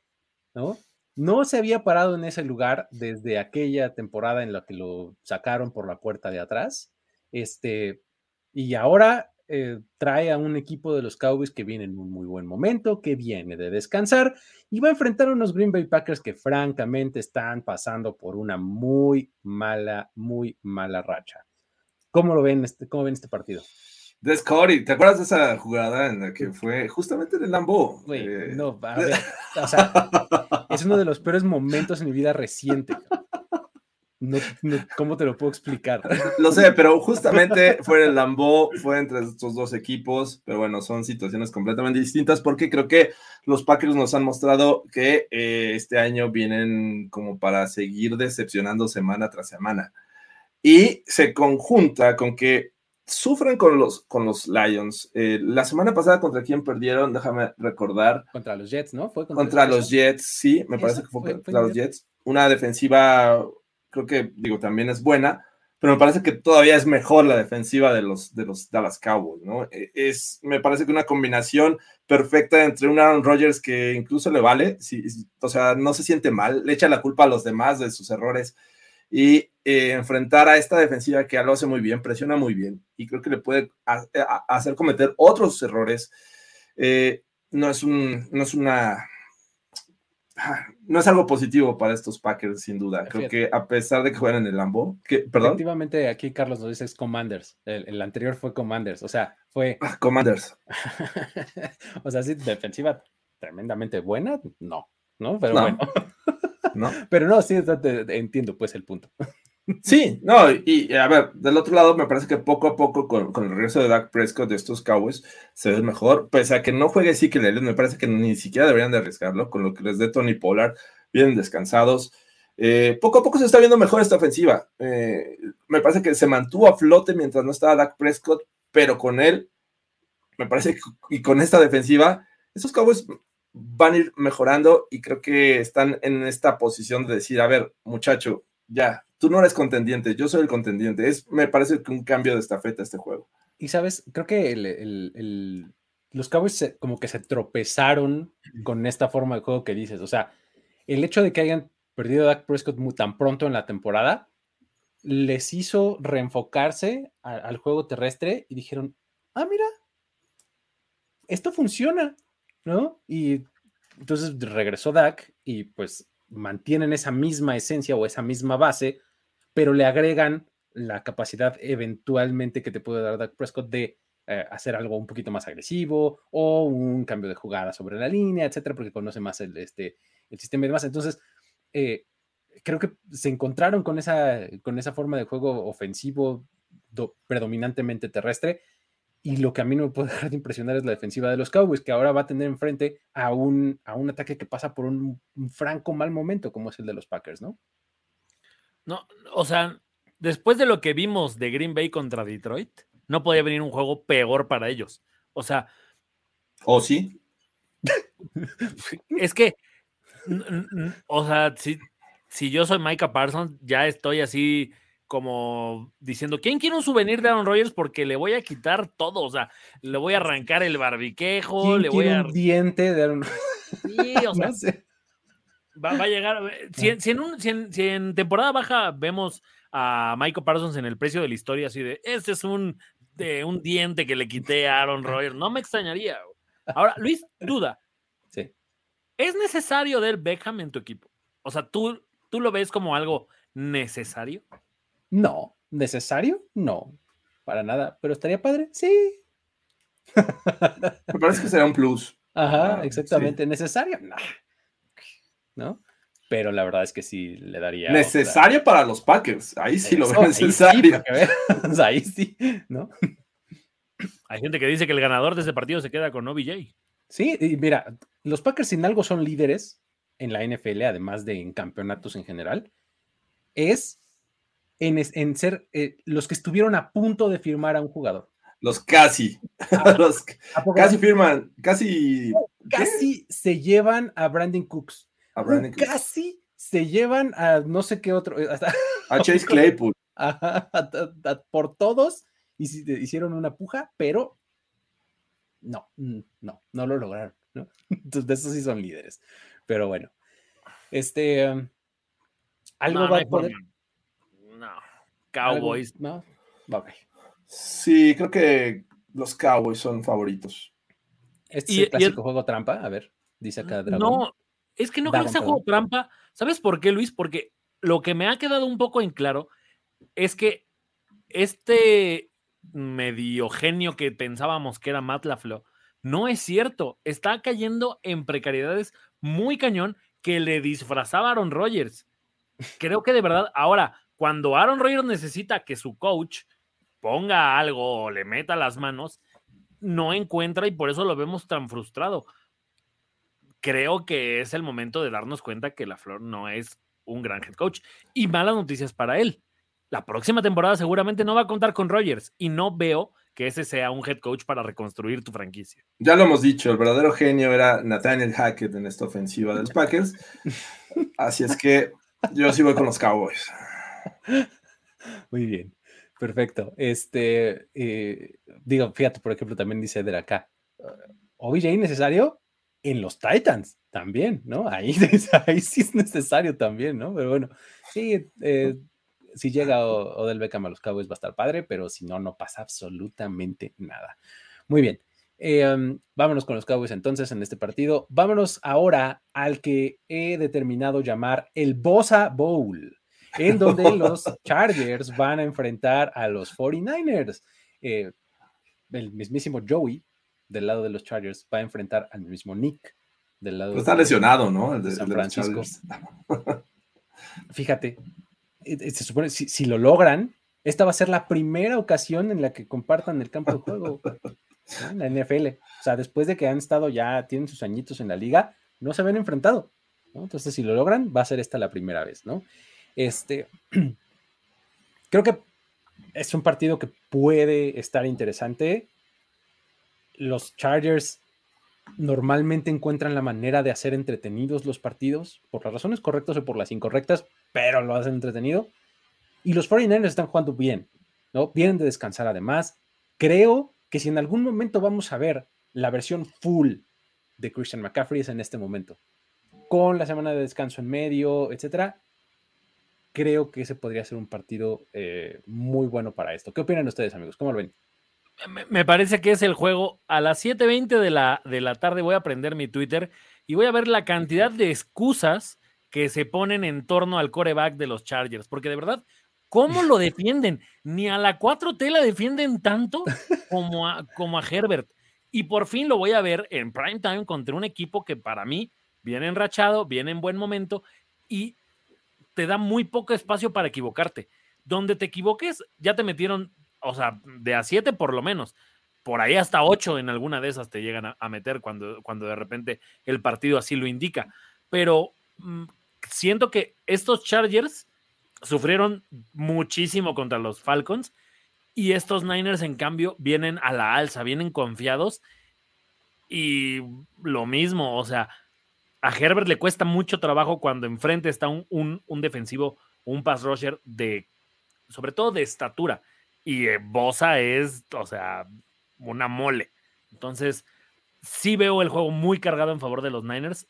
¿no? No se había parado en ese lugar desde aquella temporada en la que lo sacaron por la puerta de atrás. Este, y ahora eh, trae a un equipo de los Cowboys que viene en un muy buen momento, que viene de descansar y va a enfrentar a unos Green Bay Packers que francamente están pasando por una muy mala, muy mala racha. ¿Cómo lo ven este, cómo ven este partido? De Scotty, ¿te acuerdas de esa jugada en la que fue justamente en el Lambo? Eh, no, a ver, o sea, es uno de los peores momentos en mi vida reciente. No, ¿Cómo te lo puedo explicar? Lo sé, pero justamente fue el Lambo, fue entre estos dos equipos, pero bueno, son situaciones completamente distintas porque creo que los Packers nos han mostrado que eh, este año vienen como para seguir decepcionando semana tras semana. Y se conjunta con que sufren con los, con los Lions. Eh, la semana pasada, ¿contra quién perdieron? Déjame recordar. Contra los Jets, ¿no? ¿Fue contra, los Jets, sí, me parece que fue, contra los Jets. Una defensiva creo que, digo, también es buena, pero me parece que todavía es mejor la defensiva de los, de los Dallas Cowboys, ¿no? E, es, me parece que una combinación perfecta entre un Aaron Rodgers que incluso le vale, o sea, no se siente mal, le echa la culpa a los demás de sus errores y eh, enfrentar a esta defensiva que lo hace muy bien, presiona muy bien y creo que le puede hacer cometer otros errores. Eh, no, es un, no es una no es algo positivo para estos Packers, sin duda. Creo que a pesar de que juegan en el Lambo, que, perdón. Efectivamente, aquí Carlos nos dice es Commanders. El, anterior fue Commanders, o sea, fue. Ah, Commanders. o sea, sí, defensiva tremendamente buena, no, ¿no? Pero bueno. ¿No? Pero no, sí, entiendo pues el punto. Sí, no, y, a ver, del otro lado me parece que poco a poco con, el regreso de Dak Prescott de estos Cowboys se ve mejor, pese a que no juegue sí que me parece que ni siquiera deberían de arriesgarlo, con lo que les dé Tony Pollard, vienen descansados. Eh, poco a poco se está viendo mejor esta ofensiva. Eh, me parece que se mantuvo a flote mientras no estaba Dak Prescott, pero con él, me parece que y con esta defensiva, estos Cowboys van a ir mejorando y creo que están en esta posición de decir, a ver, muchacho, ya, tú no eres contendiente, yo soy el contendiente. Es, me parece que un cambio de estafeta este juego. Y sabes, creo que los Cowboys como que se tropezaron con esta forma de juego que dices. O sea, el hecho de que hayan perdido a Dak Prescott tan pronto en la temporada les hizo reenfocarse al juego terrestre y dijeron, ah, mira, esto funciona, ¿no? Y entonces regresó Dak y pues mantienen esa misma esencia o esa misma base pero le agregan la capacidad eventualmente que te puede dar Dak Prescott de eh, hacer algo un poquito más agresivo o un cambio de jugada sobre la línea, etcétera, porque conoce más el, este, el sistema y demás. Entonces, eh, creo que se encontraron con esa, con esa forma de juego ofensivo predominantemente terrestre. Y lo que a mí no me puede dejar de impresionar es la defensiva de los Cowboys, que ahora va a tener enfrente a un, a un ataque que pasa por un franco mal momento, como es el de los Packers, ¿no? No, o sea, después de lo que vimos de Green Bay contra Detroit, no podía venir un juego peor para ellos. O sea. ¿O sí? Es que, o sea, si, si yo soy Micah Parsons, ya estoy así como diciendo, ¿quién quiere un souvenir de Aaron Rodgers? Porque le voy a quitar todo, o sea, le voy a arrancar el barbiquejo, le voy a... un diente de Aaron Sí, o sea, Va, a llegar. Si, en temporada baja vemos a Michael Parsons en el precio de la historia, así de este es un, de un diente que le quité a Aaron Rodgers, no me extrañaría. Ahora, Luis, duda. Sí. ¿Es necesario del Beckham en tu equipo? O sea, ¿tú, ¿tú lo ves como algo necesario? No, necesario, no, para nada, pero estaría padre, sí. Me parece que será un plus. Ajá, ah, exactamente. ¿Necesario? No. ¿no? Pero la verdad es que sí le daría. Necesario para los Packers. Ahí sí lo veo necesario. Ahí sí, ¿no? Hay gente que dice que el ganador de ese partido se queda con OBJ. Sí, y mira, los Packers sin algo son líderes en la NFL, además de en campeonatos en general, es en, ser eh, los que estuvieron a punto de firmar a un jugador. Los casi. los casi firman, casi. Casi se llevan a Brandon Cooks. Casi se llevan a no sé qué otro. Eh, a Chase Claypool. por todos hicieron una puja, pero no, mm, no, no lo lograron. ¿no? Entonces, de esos sí son líderes. Pero bueno, este. Um, algo va a poder. No, Cowboys. No, Sí, creo que los Cowboys son favoritos. Este es el clásico juego trampa. A ver, dice acá Dragón. No, es que no creo que sea juego trampa. ¿Sabes por qué, Luis? Porque lo que me ha quedado un poco en claro es que este medio genio que pensábamos que era Matt LaFleur no es cierto. Está cayendo en precariedades muy cañón que le disfrazaba a Aaron Rodgers. Creo que de verdad, ahora, cuando Aaron Rodgers necesita que su coach ponga algo o le meta las manos, no encuentra y por eso lo vemos tan frustrado creo que es el momento de darnos cuenta que la Flor no es un gran head coach. Y malas noticias para él. La próxima temporada seguramente no va a contar con Rogers y no veo que ese sea un head coach para reconstruir tu franquicia. Ya lo hemos dicho, el verdadero genio era Nathaniel Hackett en esta ofensiva de los Packers. Así es que yo sí voy con los Cowboys. Muy bien, perfecto. Este, eh, digo, fíjate, por ejemplo, también dice de acá, ¿OBJ necesario? en los Titans también, ¿no? Ahí, ahí sí es necesario también, ¿no? Pero bueno, sí, eh, si llega Odell Beckham a los Cowboys va a estar padre, pero si no, no pasa absolutamente nada. Muy bien. Em, vámonos con los Cowboys entonces en este partido. Vámonos ahora al que he determinado llamar el Bosa Bowl, en donde los Chargers van a enfrentar a los 49ers. Eh, el mismísimo Joey del lado de los Chargers va a enfrentar al mismo Nick del lado está lesionado, ¿no? El de, San Francisco. Fíjate, se supone, si, si, lo logran, esta va a ser la primera ocasión en la que compartan el campo de juego en la NFL. O sea, después de que han estado ya, tienen sus añitos en la liga, no se habían enfrentado. Entonces, si lo logran, va a ser esta la primera vez, ¿no? Este, creo que es un partido que puede estar interesante. Los Chargers normalmente encuentran la manera de hacer entretenidos los partidos, por las razones correctas o por las incorrectas, pero lo hacen entretenido. Y los 49ers están jugando bien, ¿no? Vienen de descansar además. Creo que si en algún momento vamos a ver la versión full de Christian McCaffrey es en este momento. Con la semana de descanso en medio, etcétera, creo que ese podría ser un partido eh, muy bueno para esto. ¿Qué opinan ustedes, amigos? ¿Cómo lo ven? Me parece que es el juego. A las 7:20 de la, de la tarde voy a prender mi Twitter y voy a ver la cantidad de excusas que se ponen en torno al coreback de los Chargers, porque de verdad, ¿cómo lo defienden? Ni a la 4T la defienden tanto como a, como a Herbert. Y por fin lo voy a ver en prime time contra un equipo que para mí viene enrachado, viene en buen momento y te da muy poco espacio para equivocarte. Donde te equivoques, ya te metieron, o sea, de a siete por lo menos. Por ahí hasta ocho en alguna de esas te llegan a, meter cuando, cuando de repente el partido así lo indica. Pero mm, siento que estos Chargers sufrieron muchísimo contra los Falcons y estos Niners, en cambio, vienen a la alza, vienen confiados y lo mismo, o sea, a Herbert le cuesta mucho trabajo cuando enfrente está un, un, defensivo, un pass rusher de, sobre todo de estatura. Y eh, Bosa es, o sea, una mole. Entonces, sí veo el juego muy cargado en favor de los Niners,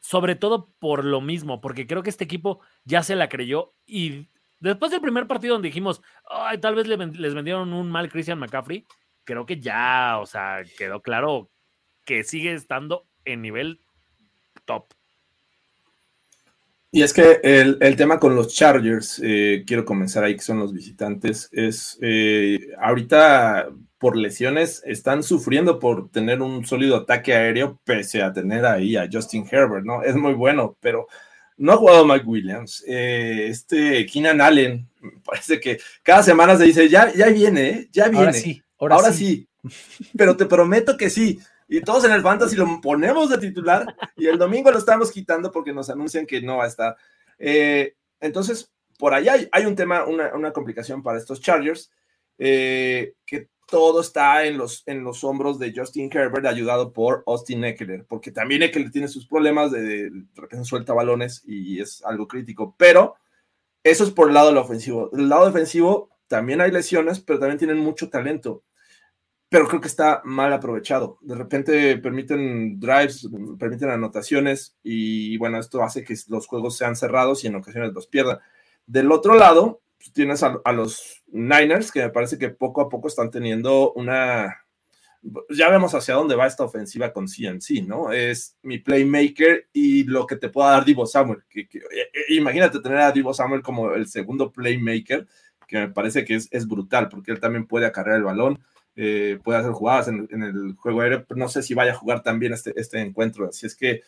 sobre todo por lo mismo, porque creo que este equipo ya se la creyó y después del primer partido donde dijimos, Ay, tal vez les vendieron un mal Christian McCaffrey, creo que ya, o sea, quedó claro que sigue estando en nivel top. Y es que el, tema con los Chargers, eh, quiero comenzar ahí que son los visitantes, es eh, ahorita por lesiones están sufriendo por tener un sólido ataque aéreo pese a tener ahí a Justin Herbert, ¿no? Es muy bueno, pero no ha jugado Mike Williams. Eh, este Keenan Allen, parece que cada semana se dice, ya, ya viene, ya viene. Ahora sí, ahora, sí. Pero te prometo que sí y todos en el fantasy lo ponemos de titular y el domingo lo estamos quitando porque nos anuncian que no va a estar. Eh, entonces, por allá hay, un tema, una, complicación para estos Chargers, eh, que todo está en los, en los hombros de Justin Herbert, ayudado por Austin Eckler, porque también Eckler tiene sus problemas de, repente suelta balones y es algo crítico, pero eso es por el lado del ofensivo. Del lado defensivo también hay lesiones, pero también tienen mucho talento pero creo que está mal aprovechado. De repente permiten drives, permiten anotaciones y bueno, esto hace que los juegos sean cerrados y en ocasiones los pierdan. Del otro lado, pues, tienes a, los Niners que me parece que poco a poco están teniendo una... Ya vemos hacia dónde va esta ofensiva con CNC, ¿no? Es mi playmaker y lo que te pueda dar Divo Samuel. Que, eh, eh, imagínate tener a Divo Samuel como el segundo playmaker, que me parece que es, es brutal, porque él también puede acarrear el balón eh, puede hacer jugadas en, el juego aéreo, no sé si vaya a jugar también este, este encuentro. Así es que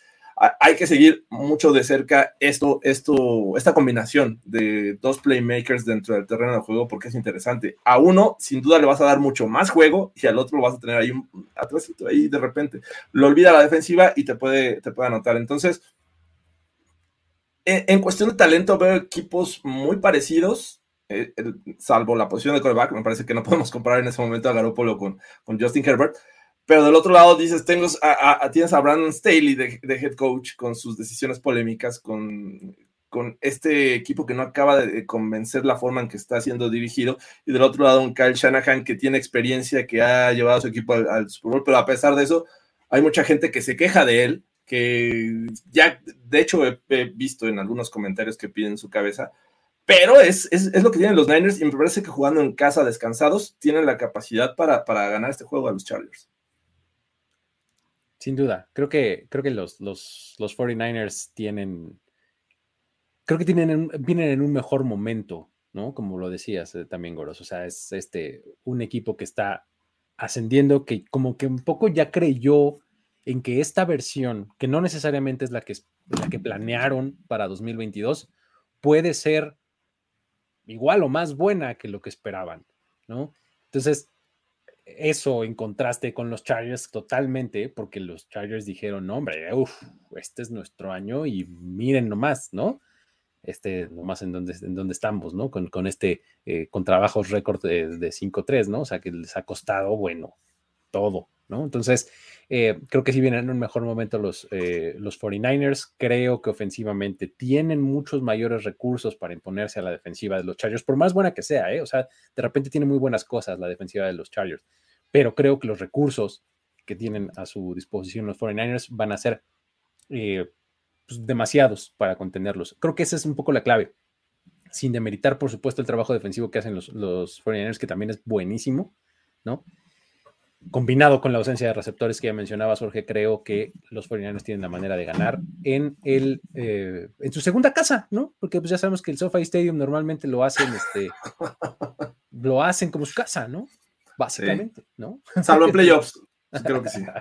hay que seguir mucho de cerca esto, esto, esta combinación de dos playmakers dentro del terreno del juego porque es interesante. A uno, sin duda, le vas a dar mucho más juego y al otro lo vas a tener ahí un atrásito ahí de repente. Lo olvida la defensiva y te puede, te puede anotar. Entonces, en, en cuestión de talento, veo equipos muy parecidos eh, salvo la posición de coreback, me parece que no podemos comparar en ese momento a Garoppolo con, con Justin Herbert. Pero del otro lado dices, tengo tienes a Brandon Staley de, head coach con sus decisiones polémicas, con, con este equipo que no acaba de convencer la forma en que está siendo dirigido. Y del otro lado un Kyle Shanahan que tiene experiencia, que ha llevado a su equipo al, Super Bowl, pero a pesar de eso, hay mucha gente que se queja de él, que ya, de hecho, he visto en algunos comentarios que piden su cabeza pero es, lo que tienen los Niners y me parece que jugando en casa descansados tienen la capacidad para, ganar este juego a los Chargers. Sin duda, creo que, creo que los, los, 49ers tienen, creo que tienen, vienen en un mejor momento, ¿no? Como lo decías eh, también, Goros, o sea, es este, un equipo que está ascendiendo, que como que un poco ya creyó en que esta versión, que no necesariamente es la que, la que planearon para 2022, puede ser igual o más buena que lo que esperaban, ¿no? Entonces, eso en contraste con los Chargers totalmente, porque los Chargers dijeron, hombre, uff, este es nuestro año y miren nomás, ¿no? Este, nomás en donde, en donde estamos, ¿no? Con, con este, eh, con trabajos récord de, de 5-3, ¿no? O sea, que les ha costado, bueno, todo, ¿no? Entonces, eh, creo que si vienen en un mejor momento los, eh, los 49ers. Creo que ofensivamente tienen muchos mayores recursos para imponerse a la defensiva de los Chargers, por más buena que sea, ¿eh? O sea, de repente tiene muy buenas cosas la defensiva de los Chargers, pero creo que los recursos que tienen a su disposición los 49ers van a ser eh, pues, demasiados para contenerlos. Creo que esa es un poco la clave. Sin demeritar, por supuesto, el trabajo defensivo que hacen los, los 49ers, que también es buenísimo, ¿no? Combinado con la ausencia de receptores que ya mencionaba Jorge, creo que los 49ers tienen la manera de ganar en, el, eh, en su segunda casa, ¿no? Porque pues ya sabemos que el SoFi Stadium normalmente lo hacen, este, lo hacen como su casa, ¿no? Básicamente, ¿no? Salvo en playoffs. Creo que sí.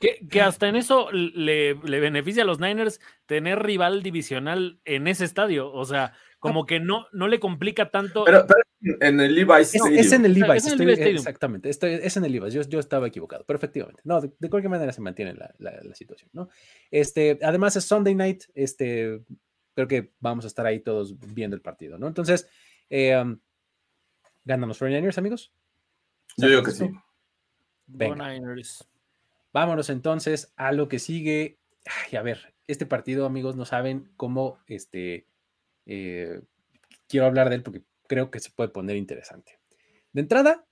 Que, que, hasta en eso le, le, beneficia a los Niners tener rival divisional en ese estadio. O sea, como que no, no le complica tanto. Pero, pero en el Levi's. Es, es, en el Levi's. Es en el Levi's exactamente. Estoy, es en el Levi's. Yo, yo, estaba equivocado, pero efectivamente. No, de, de cualquier manera se mantiene la, la, la, situación, ¿no? Este, además es Sunday night. Este, creo que vamos a estar ahí todos viendo el partido, ¿no? Entonces, eh, um, ¿ganan los 49ers, amigos? Yo digo que sí. Venga. Vámonos entonces a lo que sigue. Ay, a ver, este partido, amigos, no saben cómo este eh, quiero hablar de él porque creo que se puede poner interesante. De entrada,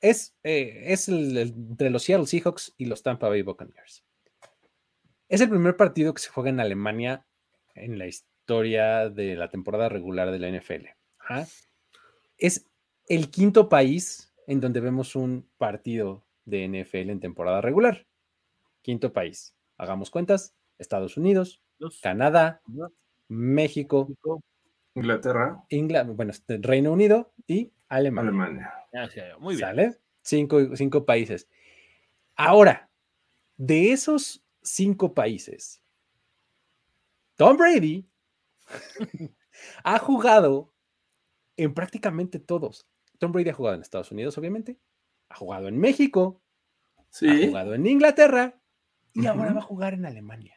es, eh, es el, el, entre los Seattle Seahawks y los Tampa Bay Buccaneers. Es el primer partido que se juega en Alemania en la historia de la temporada regular de la NFL. Ajá. Es el quinto país en donde vemos un partido de NFL en temporada regular. Quinto país. Hagamos cuentas. Estados Unidos, Canadá, México, Inglaterra, Ingl bueno, este, Reino Unido y Alemania. Alemania. Muy bien. ¿Sale? Cinco, cinco países. Ahora, de esos cinco países, Tom Brady ha jugado en prácticamente todos. Tom Brady ha jugado en Estados Unidos, obviamente, ha jugado en México, sí. ha jugado en Inglaterra y uh -huh. ahora va a jugar en Alemania.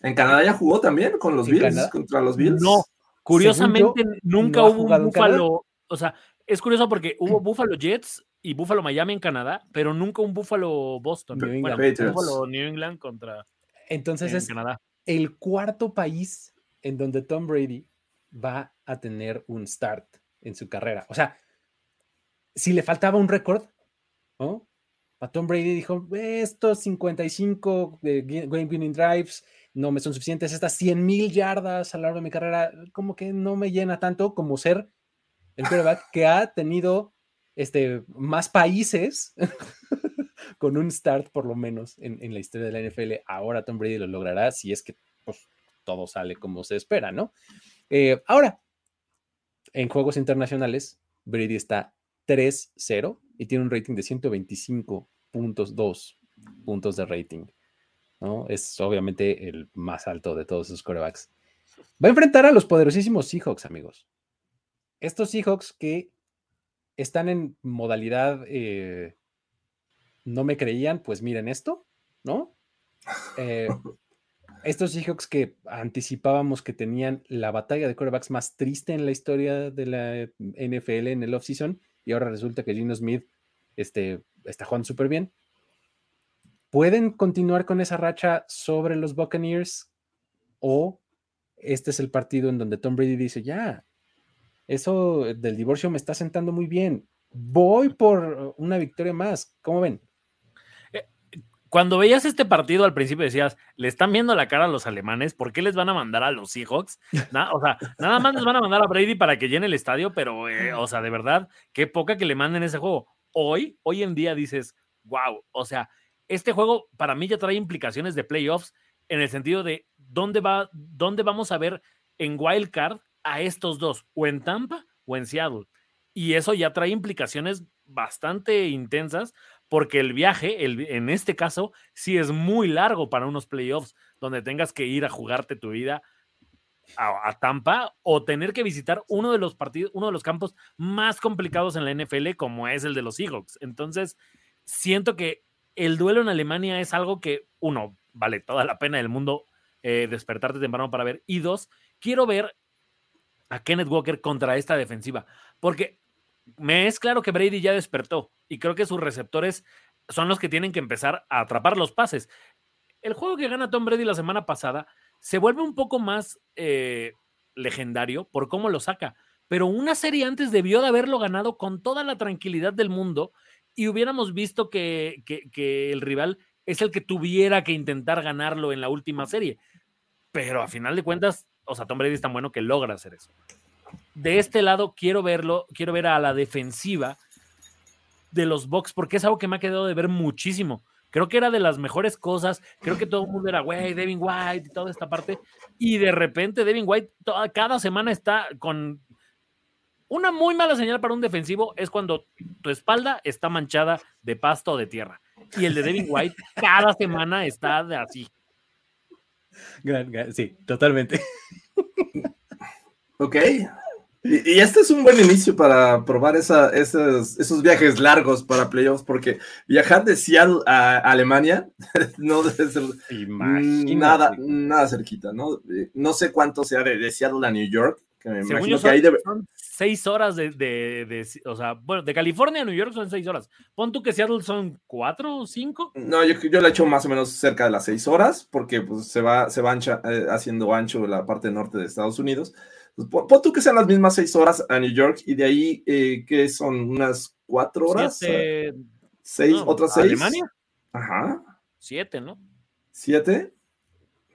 ¿En Canadá ya jugó también con los Bills? Canadá? ¿Contra los Bills? No, curiosamente yo, nunca no hubo un Búfalo. O sea, es curioso porque hubo Buffalo Jets y Buffalo Miami en Canadá, pero nunca un Buffalo Boston. New bueno, Buffalo New England contra. Entonces en es Canadá. el cuarto país en donde Tom Brady va a tener un start en su carrera. O sea, si le faltaba un récord, ¿no? A Tom Brady dijo, estos 55 game winning drives no me son suficientes, estas 100 mil yardas a lo largo de mi carrera, como que no me llena tanto como ser el quarterback que ha tenido este, más países con un start por lo menos en, en, la historia de la NFL. Ahora Tom Brady lo logrará si es que pues, todo sale como se espera, ¿no? Eh, ahora, en juegos internacionales, Brady está 3-0 y tiene un rating de 125.2 puntos de rating. ¿no? Es obviamente el más alto de todos esos corebacks. Va a enfrentar a los poderosísimos Seahawks, amigos. Estos Seahawks que están en modalidad eh, no me creían, pues miren esto, ¿no? Eh, estos Seahawks que anticipábamos que tenían la batalla de corebacks más triste en la historia de la NFL en el offseason y ahora resulta que Gino Smith este, está jugando súper bien. ¿Pueden continuar con esa racha sobre los Buccaneers? ¿O este es el partido en donde Tom Brady dice, ya, eso del divorcio me está sentando muy bien. Voy por una victoria más. ¿Cómo ven? Cuando veías este partido al principio decías, le están viendo la cara a los alemanes, ¿por qué les van a mandar a los Seahawks? O sea, nada más les van a mandar a Brady para que llene el estadio, pero, eh, o sea, de verdad, qué poca que le manden ese juego. Hoy, hoy en día dices, wow, o sea, este juego para mí ya trae implicaciones de playoffs en el sentido de dónde va, dónde vamos a ver en Wild Card a estos dos, o en Tampa o en Seattle. Y eso ya trae implicaciones bastante intensas porque el viaje, el, en este caso, sí es muy largo para unos playoffs donde tengas que ir a jugarte tu vida a, Tampa o tener que visitar uno de los partidos, uno de los campos más complicados en la NFL, como es el de los Seahawks. Entonces, siento que el duelo en Alemania es algo que, uno, vale toda la pena del mundo eh, despertarte temprano para ver, y dos, quiero ver a Kenneth Walker contra esta defensiva, porque me es claro que Brady ya despertó y creo que sus receptores son los que tienen que empezar a atrapar los pases. El juego que gana Tom Brady la semana pasada se vuelve un poco más eh, legendario por cómo lo saca, pero una serie antes debió de haberlo ganado con toda la tranquilidad del mundo y hubiéramos visto que, que, el rival es el que tuviera que intentar ganarlo en la última serie. Pero a final de cuentas, o sea, Tom Brady es tan bueno que logra hacer eso. De este lado, quiero verlo, quiero ver a la defensiva de los Bucks, porque es algo que me ha quedado de ver muchísimo. Creo que era de las mejores cosas. Creo que todo el mundo era, güey, Devin White y toda esta parte. Y de repente Devin White toda, cada semana está con una muy mala señal para un defensivo es cuando tu espalda está manchada de pasto o de tierra. Y el de Devin White cada semana está de así. sí, totalmente. Ok, y, este es un buen inicio para probar esos, viajes largos para playoffs, porque viajar de Seattle a Alemania no debe ser nada, nada cerquita, ¿no? No sé cuánto sea de, Seattle a New York, que me imagino que ahí debe... son seis horas de, o sea, bueno, de California a New York son seis horas. Pon tú que Seattle son cuatro o cinco. No, yo, yo le echo más o menos cerca de las seis horas, porque pues, se va, se va eh, haciendo ancho la parte norte de Estados Unidos. Pues, pon, tú que sean las mismas seis horas a New York y de ahí, eh, que son unas cuatro horas? ¿Seis? ¿Otras seis? ¿Alemania? Ajá. Siete, ¿no? ¿Siete?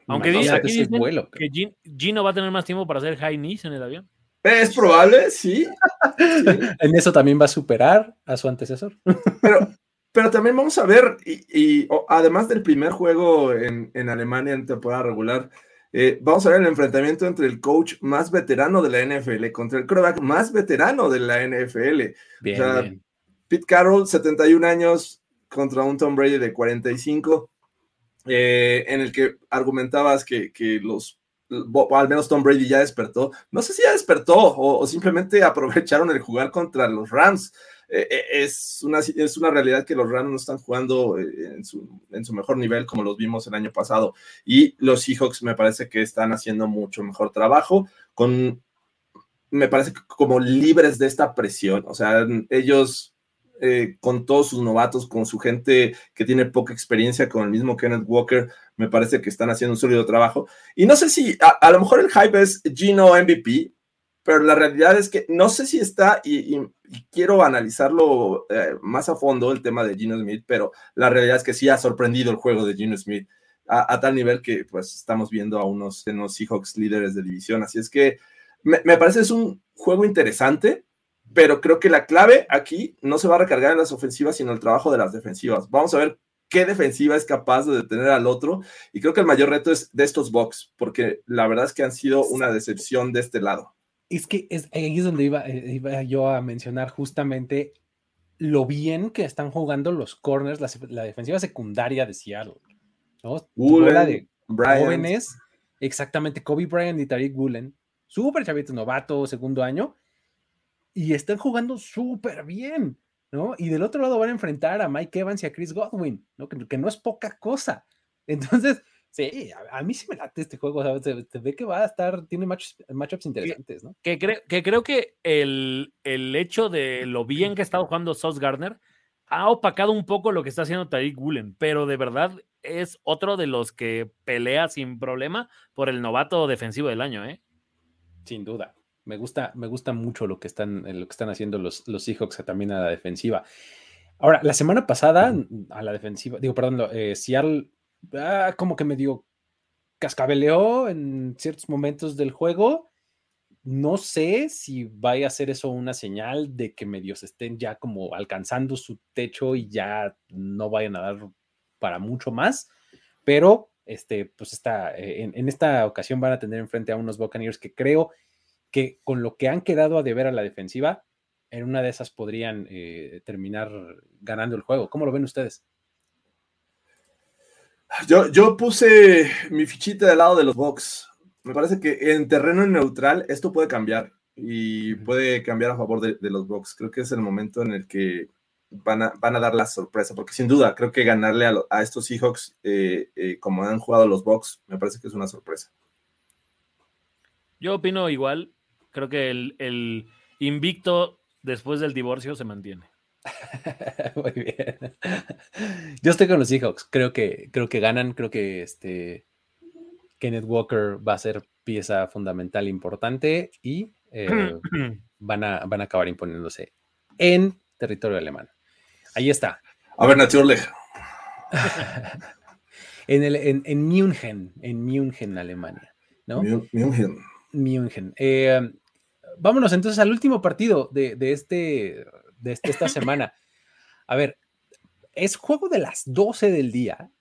Aunque dice aquí dicen vuelo, que Gino va a tener más tiempo para hacer high knees en el avión. Es probable, sí. en eso también va a superar a su antecesor. Pero, pero también vamos a ver, y, además del primer juego en, en Alemania en temporada regular, eh, vamos a ver el enfrentamiento entre el coach más veterano de la NFL contra el quarterback más veterano de la NFL. Bien, Pete Carroll, 71 años, contra un Tom Brady de 45, eh, en el que argumentabas que, los, al menos Tom Brady ya despertó. No sé si ya despertó o simplemente aprovecharon el jugar contra los Rams. Eh, eh, es, una, es una realidad que los Rams no están jugando eh, en su, en su mejor nivel como los vimos el año pasado. Y los Seahawks me parece que están haciendo mucho mejor trabajo con, me parece como libres de esta presión. O sea, ellos con todos sus novatos, con su gente que tiene poca experiencia, con el mismo Kenneth Walker, me parece que están haciendo un sólido trabajo. Y no sé si a, a lo mejor el hype es Gino MVP, pero la realidad es que no sé si está, y, quiero analizarlo eh, más a fondo el tema de Gino Smith, pero la realidad es que sí ha sorprendido el juego de Gino Smith a, tal nivel que pues estamos viendo a unos, unos Seahawks líderes de división. Así es que me, me parece es un juego interesante, pero creo que la clave aquí no se va a recargar en las ofensivas, sino el trabajo de las defensivas. Vamos a ver qué defensiva es capaz de detener al otro. Y creo que el mayor reto es de estos Bucks, porque la verdad es que han sido una decepción de este lado. Es que es, ahí es donde eh, iba, yo a mencionar justamente lo bien que están jugando los corners, la, defensiva secundaria de Seattle. ¿no? de jóvenes, exactamente, Kobe Bryant y Tariq Woolen, súper chavitos, novato, segundo año, y están jugando súper bien, ¿no? Y del otro lado van a enfrentar a Mike Evans y a Chris Godwin, ¿no? Que, que no es poca cosa. Entonces, Sí, a, mí sí me late este juego, Se, ve que va a estar, tiene matchups interesantes, ¿no? Que, que creo que el, el, hecho de lo bien que ha estado jugando Sauce Gardner ha opacado un poco lo que está haciendo Tariq Gulen, pero de verdad es otro de los que pelea sin problema por el novato defensivo del año, ¿eh? Sin duda. Me gusta, me gusta mucho lo que están, lo que están haciendo los, los Seahawks también a la defensiva. Ahora, la semana pasada, a la defensiva, digo, perdón, eh, Seattle ah, como que medio cascabeleó en ciertos momentos del juego. No sé si vaya a ser eso una señal de que medios estén ya como alcanzando su techo y ya no vayan a dar para mucho más, pero este, pues está, eh, en, esta ocasión van a tener enfrente a unos Buccaneers que creo que con lo que han quedado a deber a la defensiva, en una de esas podrían eh, terminar ganando el juego. ¿Cómo lo ven ustedes? Yo, yo puse mi fichita del lado de los Bucks, me parece que en terreno neutral esto puede cambiar y puede cambiar a favor de, los Bucks. Creo que es el momento en el que van a, van a dar la sorpresa, porque sin duda creo que ganarle a, estos Seahawks eh, eh, como han jugado los Bucks, me parece que es una sorpresa. Yo opino igual, creo que el, el invicto después del divorcio se mantiene. Muy bien. Yo estoy con los Seahawks. Creo que, creo que ganan. Creo que este Kenneth Walker va a ser pieza fundamental importante y eh, van, a, van a acabar imponiéndose en territorio alemán. Ahí está. A ver, natürlich. en, el, en, en München, en München, Alemania. ¿no? München. München. Eh, vámonos entonces al último partido de, este, de este, esta semana. A ver, es juego de las 12 del día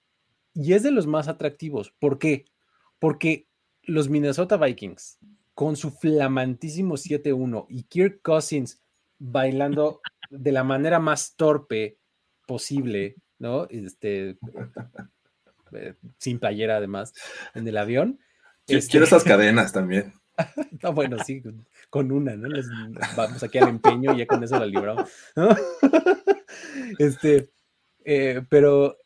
y es de los más atractivos. ¿Por qué? Porque los Minnesota Vikings, con su flamantísimo 7-1 y Kirk Cousins bailando de la manera más torpe posible, ¿no? Este, eh, sin playera además, en el avión. Quiero este esas cadenas también. no, bueno, sí, con una, ¿no? vamos aquí al empeño y ya con eso la libramos. este, eh, pero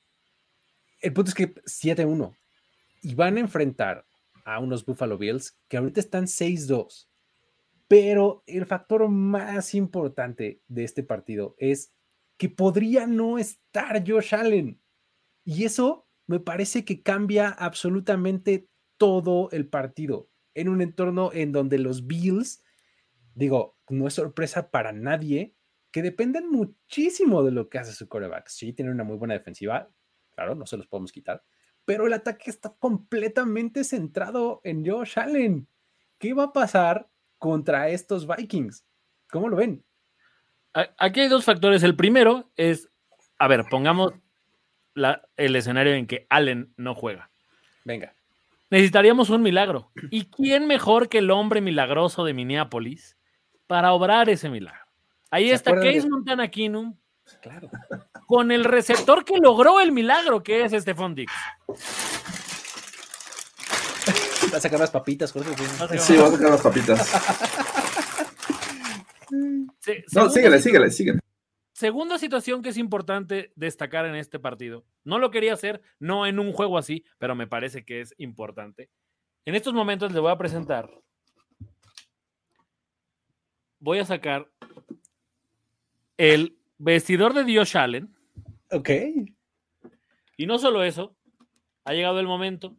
el punto es que 7-1 y van a enfrentar a unos Buffalo Bills que ahorita están 6-2. Pero el factor más importante de este partido es que podría no estar Josh Allen. Y eso me parece que cambia absolutamente todo el partido en un entorno en donde los Bills, digo, no es sorpresa para nadie, que dependen muchísimo de lo que hace su coreback. Sí, tiene una muy buena defensiva, claro, no se los podemos quitar, pero el ataque está completamente centrado en Josh Allen. ¿Qué va a pasar contra estos Vikings? ¿Cómo lo ven? Aquí hay dos factores. El primero es, a ver, pongamos el escenario en que Allen no juega. Venga necesitaríamos un milagro. ¿Y quién mejor que el hombre milagroso de Minneapolis para obrar ese milagro? Ahí está Case Montana Kinum. Claro. Con el receptor que logró el milagro, que es Stephon Dix. Va a sacar las papitas, Jorge. Sí, va a sacar las papitas. no, síguele, síguele, síguele. Segunda situación que es importante destacar en este partido. No lo quería hacer, no en un juego así, pero me parece que es importante. En estos momentos le voy a presentar. Voy a sacar el vestidor de Dios Allen. Ok. Y no solo eso, ha llegado el momento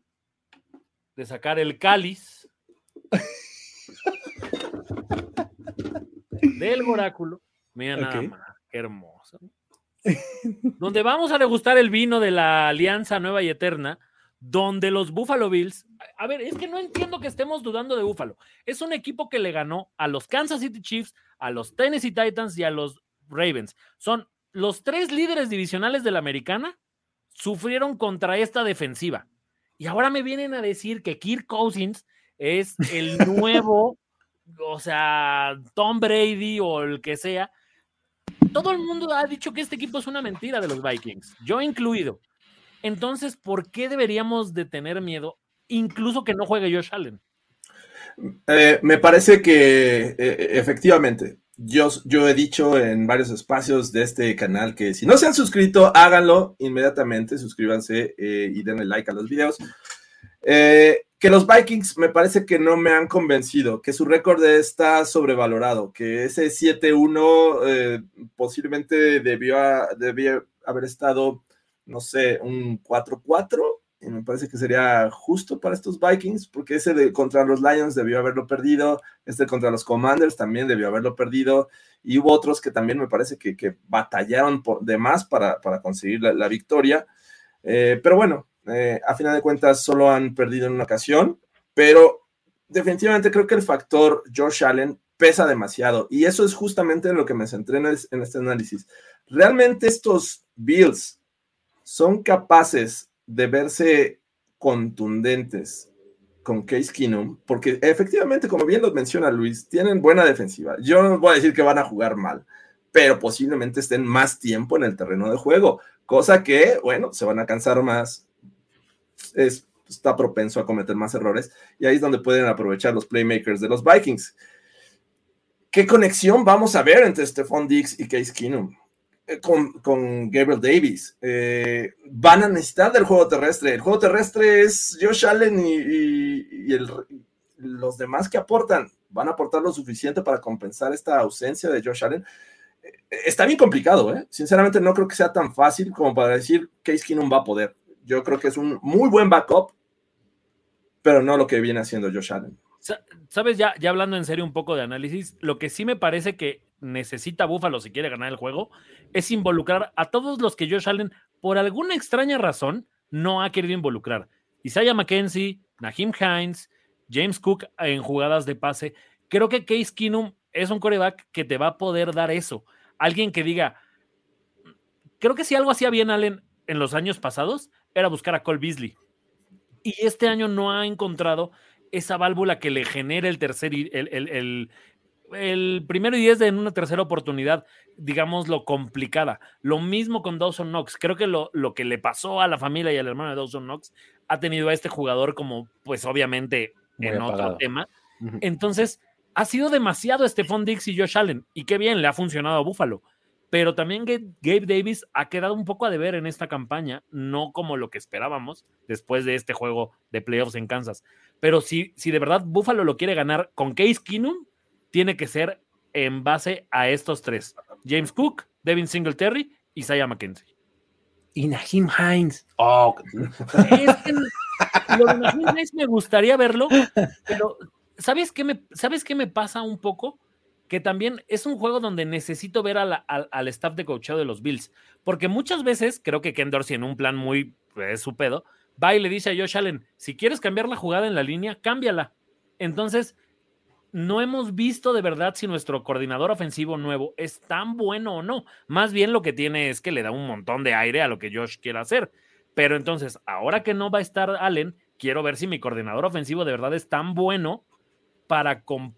de sacar el cáliz del oráculo. Mira nada más hermoso. donde vamos a degustar el vino de la Alianza Nueva y Eterna, donde los Buffalo Bills, a ver, es que no entiendo que estemos dudando de Buffalo. Es un equipo que le ganó a los Kansas City Chiefs, a los Tennessee Titans y a los Ravens. Son los tres líderes divisionales de la americana, sufrieron contra esta defensiva. Y ahora me vienen a decir que Kirk Cousins es el nuevo, o sea, Tom Brady o el que sea, todo el mundo ha dicho que este equipo es una mentira de los Vikings, yo incluido. Entonces, ¿por qué deberíamos de tener miedo, incluso que no juegue Josh Allen? Eh, me parece que eh, eh, efectivamente, yo, yo he dicho en varios espacios de este canal que si no se han suscrito, háganlo inmediatamente, suscríbanse y denle like a los videos. Eh, que los Vikings me parece que no me han convencido, que su récord está sobrevalorado, que ese 7-1 eh, posiblemente debió, debió, haber estado, no sé, un 4-4, y me parece que sería justo para estos Vikings, porque ese de contra los Lions debió haberlo perdido, este contra los Commanders también debió haberlo perdido, y hubo otros que también me parece que, batallaron de más para, conseguir la, victoria. Eh, pero bueno, eh, a final de cuentas solo han perdido en una ocasión, pero definitivamente creo que el factor Josh Allen pesa demasiado y eso es justamente en lo que me centré en, este análisis. ¿Realmente estos Bills son capaces de verse contundentes con Case Keenum? Porque efectivamente, como bien lo menciona Luis, tienen buena defensiva. Yo no voy a decir que van a jugar mal, pero posiblemente estén más tiempo en el terreno de juego, cosa que, bueno, se van a cansar más, es está propenso a cometer más errores y ahí es donde pueden aprovechar los playmakers de los Vikings. ¿Qué conexión vamos a ver entre Stephon Diggs y Case Keenum? Eh, con, con, Gabriel Davis. Eh, van a necesitar del juego terrestre. El juego terrestre es Josh Allen y, los demás que aportan. ¿Van a aportar lo suficiente para compensar esta ausencia de Josh Allen? Eh, está bien complicado, ¿eh? Sinceramente no creo que sea tan fácil como para decir Case Keenum va a poder. Yo creo que es un muy buen backup, pero no lo que viene haciendo Josh Allen. Sabes, ya, ya hablando en serio un poco de análisis, lo que sí me parece que necesita Buffalo si quiere ganar el juego es involucrar a todos los que Josh Allen, por alguna extraña razón, no ha querido involucrar. Isaiah McKenzie, Naheem Hines, James Cook en jugadas de pase. Creo que Case Keenum es un coreback que te va a poder dar eso. Alguien que diga, creo que si algo hacía bien Allen en los años pasados era buscar a Cole Beasley. Y este año no ha encontrado esa válvula que le genere el tercer, el, el, el primero y diez en una tercera oportunidad, digamos, lo complicada. Lo mismo con Dawson Knox. Creo que lo, lo, que le pasó a la familia y al hermano de Dawson Knox ha tenido a este jugador como, pues obviamente, en otro tema. Entonces, ha sido demasiado Stephon Dix y Josh Allen. Y qué bien, le ha funcionado a Buffalo. Pero también Gabe Davis ha quedado un poco a deber en esta campaña, no como lo que esperábamos después de este juego de playoffs en Kansas. Pero si, si de verdad Buffalo lo quiere ganar con Case Keenum, tiene que ser en base a estos tres: James Cook, Devin Singletary y Isaiah McKenzie. Y Naheem Hines. Oh. Es que lo de Hines me gustaría verlo, pero ¿sabes qué, me, ¿sabes qué me pasa un poco? Que también es un juego donde necesito ver al staff de coacheo de los Bills, porque muchas veces creo que Ken Dorsey en un plan muy pues, su pedo, va y le dice a Josh Allen, si quieres cambiar la jugada en la línea, cámbiala. Entonces, no hemos visto de verdad si nuestro coordinador ofensivo nuevo es tan bueno o no. Más bien lo que tiene es que le da un montón de aire a lo que Josh quiere hacer. Pero entonces, ahora que no va a estar Allen, quiero ver si mi coordinador ofensivo de verdad es tan bueno para, con,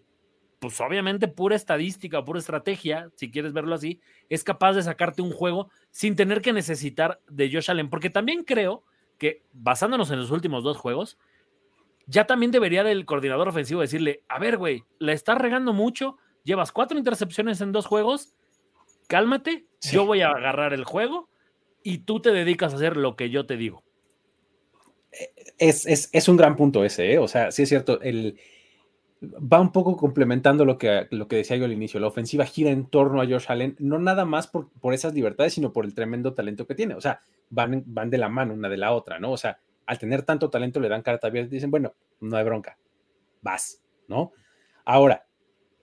pues obviamente pura estadística, pura estrategia, si quieres verlo así, es capaz de sacarte un juego sin tener que necesitar de Josh Allen. Porque también creo que, basándonos en los últimos dos juegos, ya también debería del coordinador ofensivo decirle, a ver, güey, la estás regando mucho, llevas cuatro intercepciones en dos juegos, cálmate, yo voy a agarrar el juego y tú te dedicas a hacer lo que yo te digo. Es, un gran punto ese, ¿eh? o sea, sí es cierto, el, va un poco complementando lo que, lo que decía yo al inicio, la ofensiva gira en torno a Josh Allen, no nada más por, por esas libertades, sino por el tremendo talento que tiene, o sea, van, van de la mano una de la otra, ¿no? O sea, al tener tanto talento le dan carta abierta y dicen, bueno, no hay bronca, vas, ¿no? Ahora,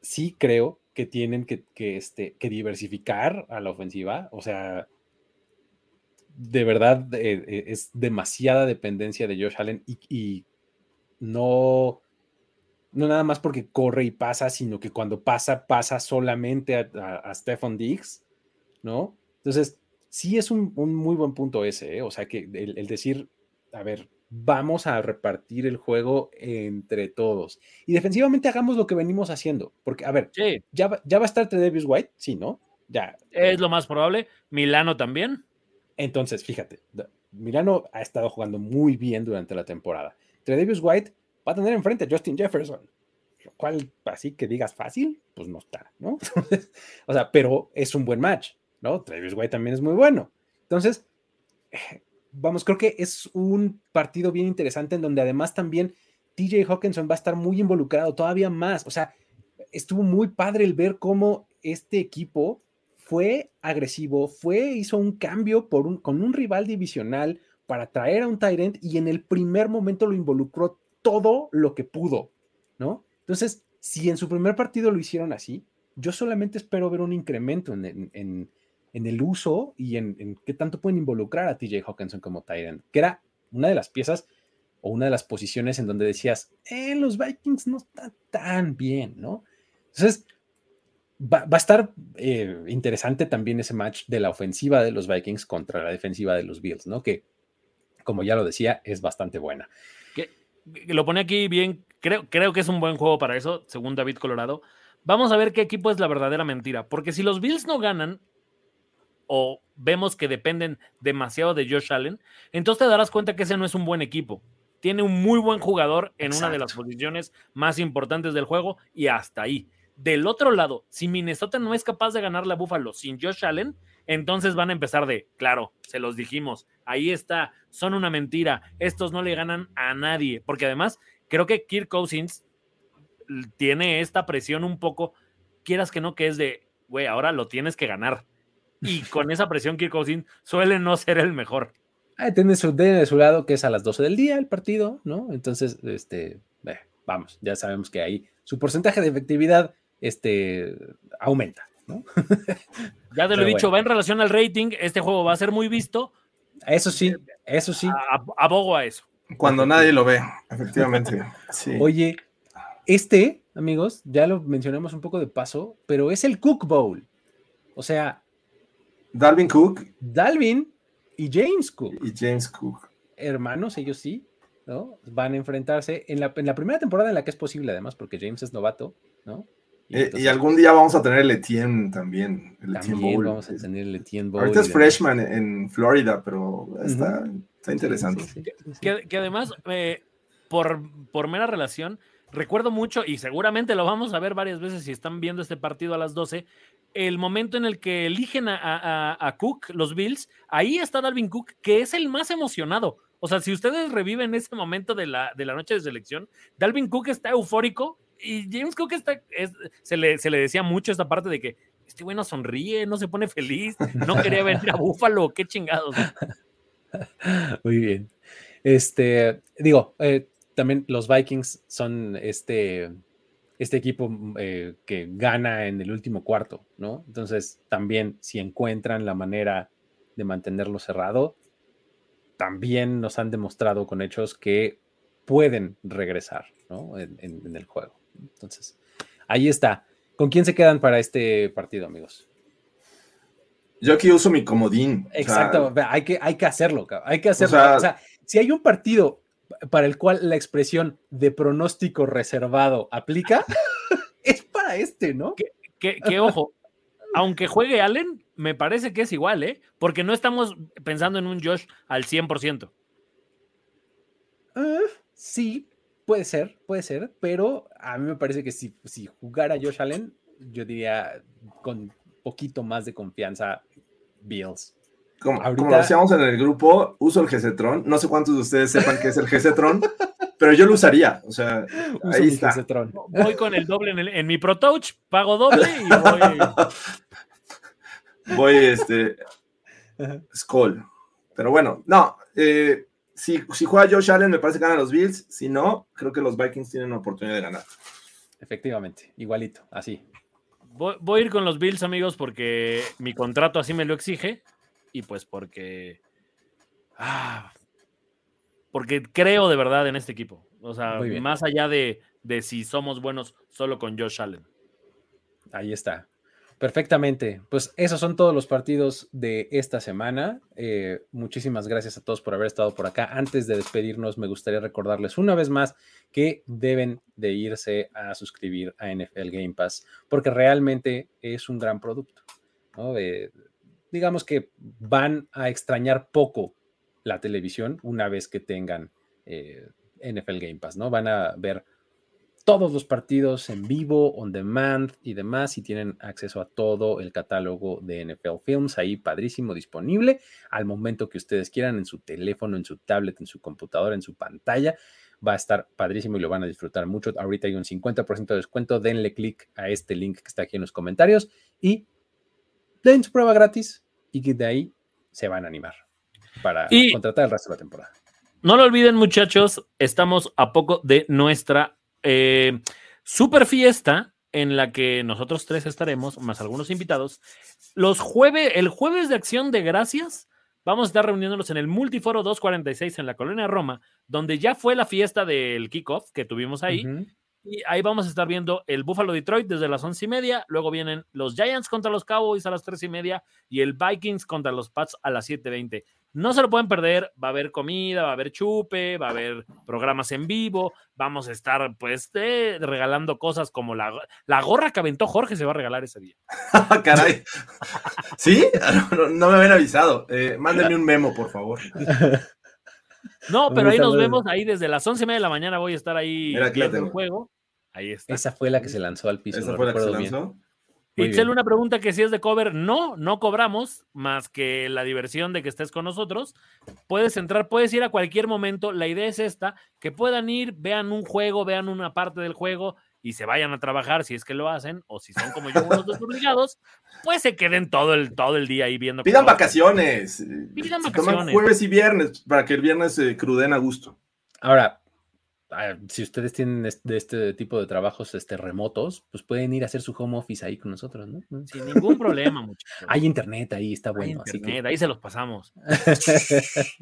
sí creo que tienen que, este, que diversificar a la ofensiva, o sea, de verdad eh, eh, es demasiada dependencia de Josh Allen y, no, no nada más porque corre y pasa, sino que cuando pasa, pasa solamente a, a, Stephon Diggs, ¿no? Entonces, sí es un, muy buen punto ese, ¿eh? o sea, que el decir, a ver, vamos a repartir el juego entre todos. Y defensivamente hagamos lo que venimos haciendo. Porque, a ver, ya, va, ya va a estar Davis White, sí, ¿no? Ya. Es lo más probable. Milano también. Entonces, fíjate, Milano ha estado jugando muy bien durante la temporada. Davis White va a tener enfrente a Justin Jefferson. Lo cual, así que digas fácil, pues no está, ¿no? o sea, pero es un buen match, ¿no? Davis White también es muy bueno. Entonces, vamos, creo que es un partido bien interesante en donde además también TJ Hawkinson va a estar muy involucrado todavía más. O sea, estuvo muy padre el ver cómo este equipo fue agresivo, fue, hizo un cambio por un, con un rival divisional para traer a un Tyrant y en el primer momento lo involucró todo lo que pudo, ¿no? Entonces, si en su primer partido lo hicieron así, yo solamente espero ver un incremento en el uso y en, qué tanto pueden involucrar a TJ Hawkinson como Tyrant, que era una de las piezas o una de las posiciones en donde decías, eh, los Vikings no están tan bien, ¿no? Entonces, va, a estar eh, interesante también ese match de la ofensiva de los Vikings contra la defensiva de los Bills, ¿no? Que, como ya lo decía, es bastante buena. Que, lo pone aquí bien, creo, creo que es un buen juego para eso, según David Colorado. Vamos a ver qué equipo es la verdadera mentira, porque si los Bills no ganan, o vemos que dependen demasiado de Josh Allen, entonces te darás cuenta que ese no es un buen equipo. tiene un muy buen jugador en una de las posiciones más importantes del juego y hasta ahí. Del otro lado, si Minnesota no es capaz de ganarle a Buffalo sin Josh Allen, entonces van a empezar de, claro, se los dijimos, ahí está, son una mentira, estos no le ganan a nadie, porque además creo que Kirk Cousins tiene esta presión un poco, quieras que no, que es de, güey, ahora lo tienes que ganar. Y con esa presión, Kirk Cousins suele no ser el mejor. Ah, tiene, su, de su lado que es a las 12 del día el partido, ¿no? Entonces, este, vamos, ya sabemos que ahí su porcentaje de efectividad este, aumenta, ¿no? ya te lo he dicho, va en relación al rating, este juego va a ser muy visto. Eso sí, eso sí. abogo a eso. Cuando nadie lo ve, efectivamente. Oye, este, amigos, ya lo mencionamos un poco de paso, pero es el Cook Bowl. O sea. Dalvin Cook. Dalvin y James Cook. Y James Cook. Hermanos, ellos sí, ¿no? Van a enfrentarse en la, en la primera temporada en la que es posible, además, porque James es novato, ¿no? Y, eh, algún día vamos a tener el Etienne también. El también vamos a tener el Etienne Bowl. Ahorita es freshman en Florida, pero está, interesante. Que, además, eh, por, por mera relación, recuerdo mucho, y seguramente lo vamos a ver varias veces si están viendo este partido a las 12, el momento en el que eligen a, Cook, los Bills, ahí está Dalvin Cook, que es el más emocionado. O sea, si ustedes reviven ese momento de la, de la noche de selección, Dalvin Cook está eufórico y James Cook está, se, le, se le decía mucho esta parte de que este güey no sonríe, no se pone feliz, no quería venir a Búfalo, qué chingados. Muy bien. Este, digo, eh, también los Vikings son este, este equipo eh, que gana en el último cuarto, ¿no? Entonces, también si encuentran la manera de mantenerlo cerrado, también nos han demostrado con hechos que pueden regresar, ¿no? En, el juego. Entonces, ahí está. ¿Con quién se quedan para este partido, amigos? Yo aquí uso mi comodín. Exacto, hay, que, hay que hacerlo, hay que hacerlo. o sea, si hay un partido para el cual la expresión de pronóstico reservado aplica, es para este, ¿no? Que, ojo, aunque juegue Allen, me parece que es igual, ¿eh? Porque no estamos pensando en un Josh al 100%. Ah, sí, puede ser, puede ser, pero a mí me parece que si, si jugara Josh Allen, yo diría con poquito más de confianza Bills. Como, lo decíamos en el grupo, uso el GC-Tron. No sé cuántos de ustedes sepan qué es el GC-Tron, pero yo lo usaría. O sea, ahí está. Voy con el doble en, mi Pro Touch, pago doble y voy. voy, este. Skull. Pero bueno, no. Eh, si, si juega Josh Allen, me parece que ganan los Bills. Si no, creo que los Vikings tienen una oportunidad de ganar. Efectivamente, igualito, así. Voy, voy, a ir con los Bills, amigos, porque mi contrato así me lo exige y pues porque. Ah, porque creo de verdad en este equipo. O sea, más allá de, de si somos buenos solo con Josh Allen. Ahí está. Perfectamente. Pues esos son todos los partidos de esta semana. Eh, muchísimas gracias a todos por haber estado por acá. Antes de despedirnos, me gustaría recordarles una vez más que deben de irse a suscribir a NFL Game Pass porque realmente es un gran producto. ¿no? digamos que van a extrañar poco la televisión una vez que tengan eh, NFL Game Pass, ¿no? Van a ver todos los partidos en vivo, on demand y demás, y tienen acceso a todo el catálogo de NFL Films ahí padrísimo, disponible al momento que ustedes quieran en su teléfono, en su tablet, en su computadora, en su pantalla. Va a estar padrísimo y lo van a disfrutar mucho. Ahorita hay un 50% de descuento. Denle clic a este link que está aquí en los comentarios y den su prueba gratis y que de ahí se van a animar para contratar el resto de la temporada. No lo olviden, muchachos, estamos a poco de nuestra eh, super fiesta en la que nosotros tres estaremos, más algunos invitados. Los jueves, el jueves de acción de gracias, vamos a estar reuniéndonos en el Multiforo 246 en la Colonia Roma, donde ya fue la fiesta del kickoff que tuvimos ahí. Y ahí vamos a estar viendo el Buffalo Detroit desde las once y media. Luego vienen los Giants contra los Cowboys a las tres y media y el Vikings contra los Pats a las 7:20. No se lo pueden perder. Va a haber comida, va a haber chupe, va a haber programas en vivo. Vamos a estar, pues, regalando cosas como la, la gorra que aventó Jorge se va a regalar ese día. Caray. ¿Sí? No, me habían avisado. Eh, mándenme un memo, por favor. No, pero ahí nos vemos, ahí desde las once y media de la mañana voy a estar ahí viendo el juego. Ahí está. Esa fue la que se lanzó al piso. ¿Esa fue la que se bien. Itzel, una pregunta que si es de cover, no, no cobramos más que la diversión de que estés con nosotros. Puedes entrar, puedes ir a cualquier momento. La idea es esta, que puedan ir, vean un juego, vean una parte del juego y se vayan a trabajar si es que lo hacen, o si son como yo unos desobligados, pues se queden todo el, todo el día ahí viendo. Pidan vacaciones. Pidan Se toman vacaciones. jueves y viernes para que el viernes se cruden a gusto. Ahora, ah, si ustedes tienen es- de este tipo de trabajos este, remotos, pues pueden ir a hacer su home office ahí con nosotros, ¿no? Sin ningún problema, muchachos. Hay internet ahí, está Hay bueno. así que- internet, ahí se los pasamos.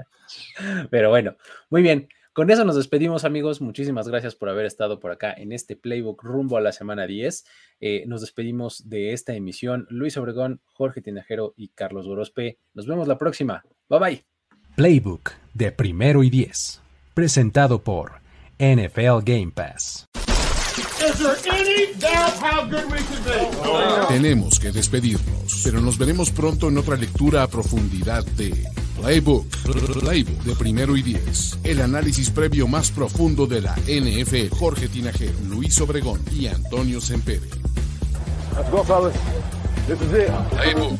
Pero bueno, muy bien. Con eso nos despedimos, amigos. Muchísimas gracias por haber estado por acá en este Playbook rumbo a la semana 10. Eh, nos despedimos de esta emisión. Luis Obregón, Jorge Tinajero y Carlos Gorospe. Nos vemos la próxima. Bye bye. Playbook de primero y diez. Presentado por NFL Game Pass. Tenemos que despedirnos, pero nos veremos pronto en otra lectura a profundidad de Playbook, Playbook de primero y diez. El análisis previo más profundo de la NFL. Jorge Tinajero, Luis Obregón y Antonio Sempere. Playbook.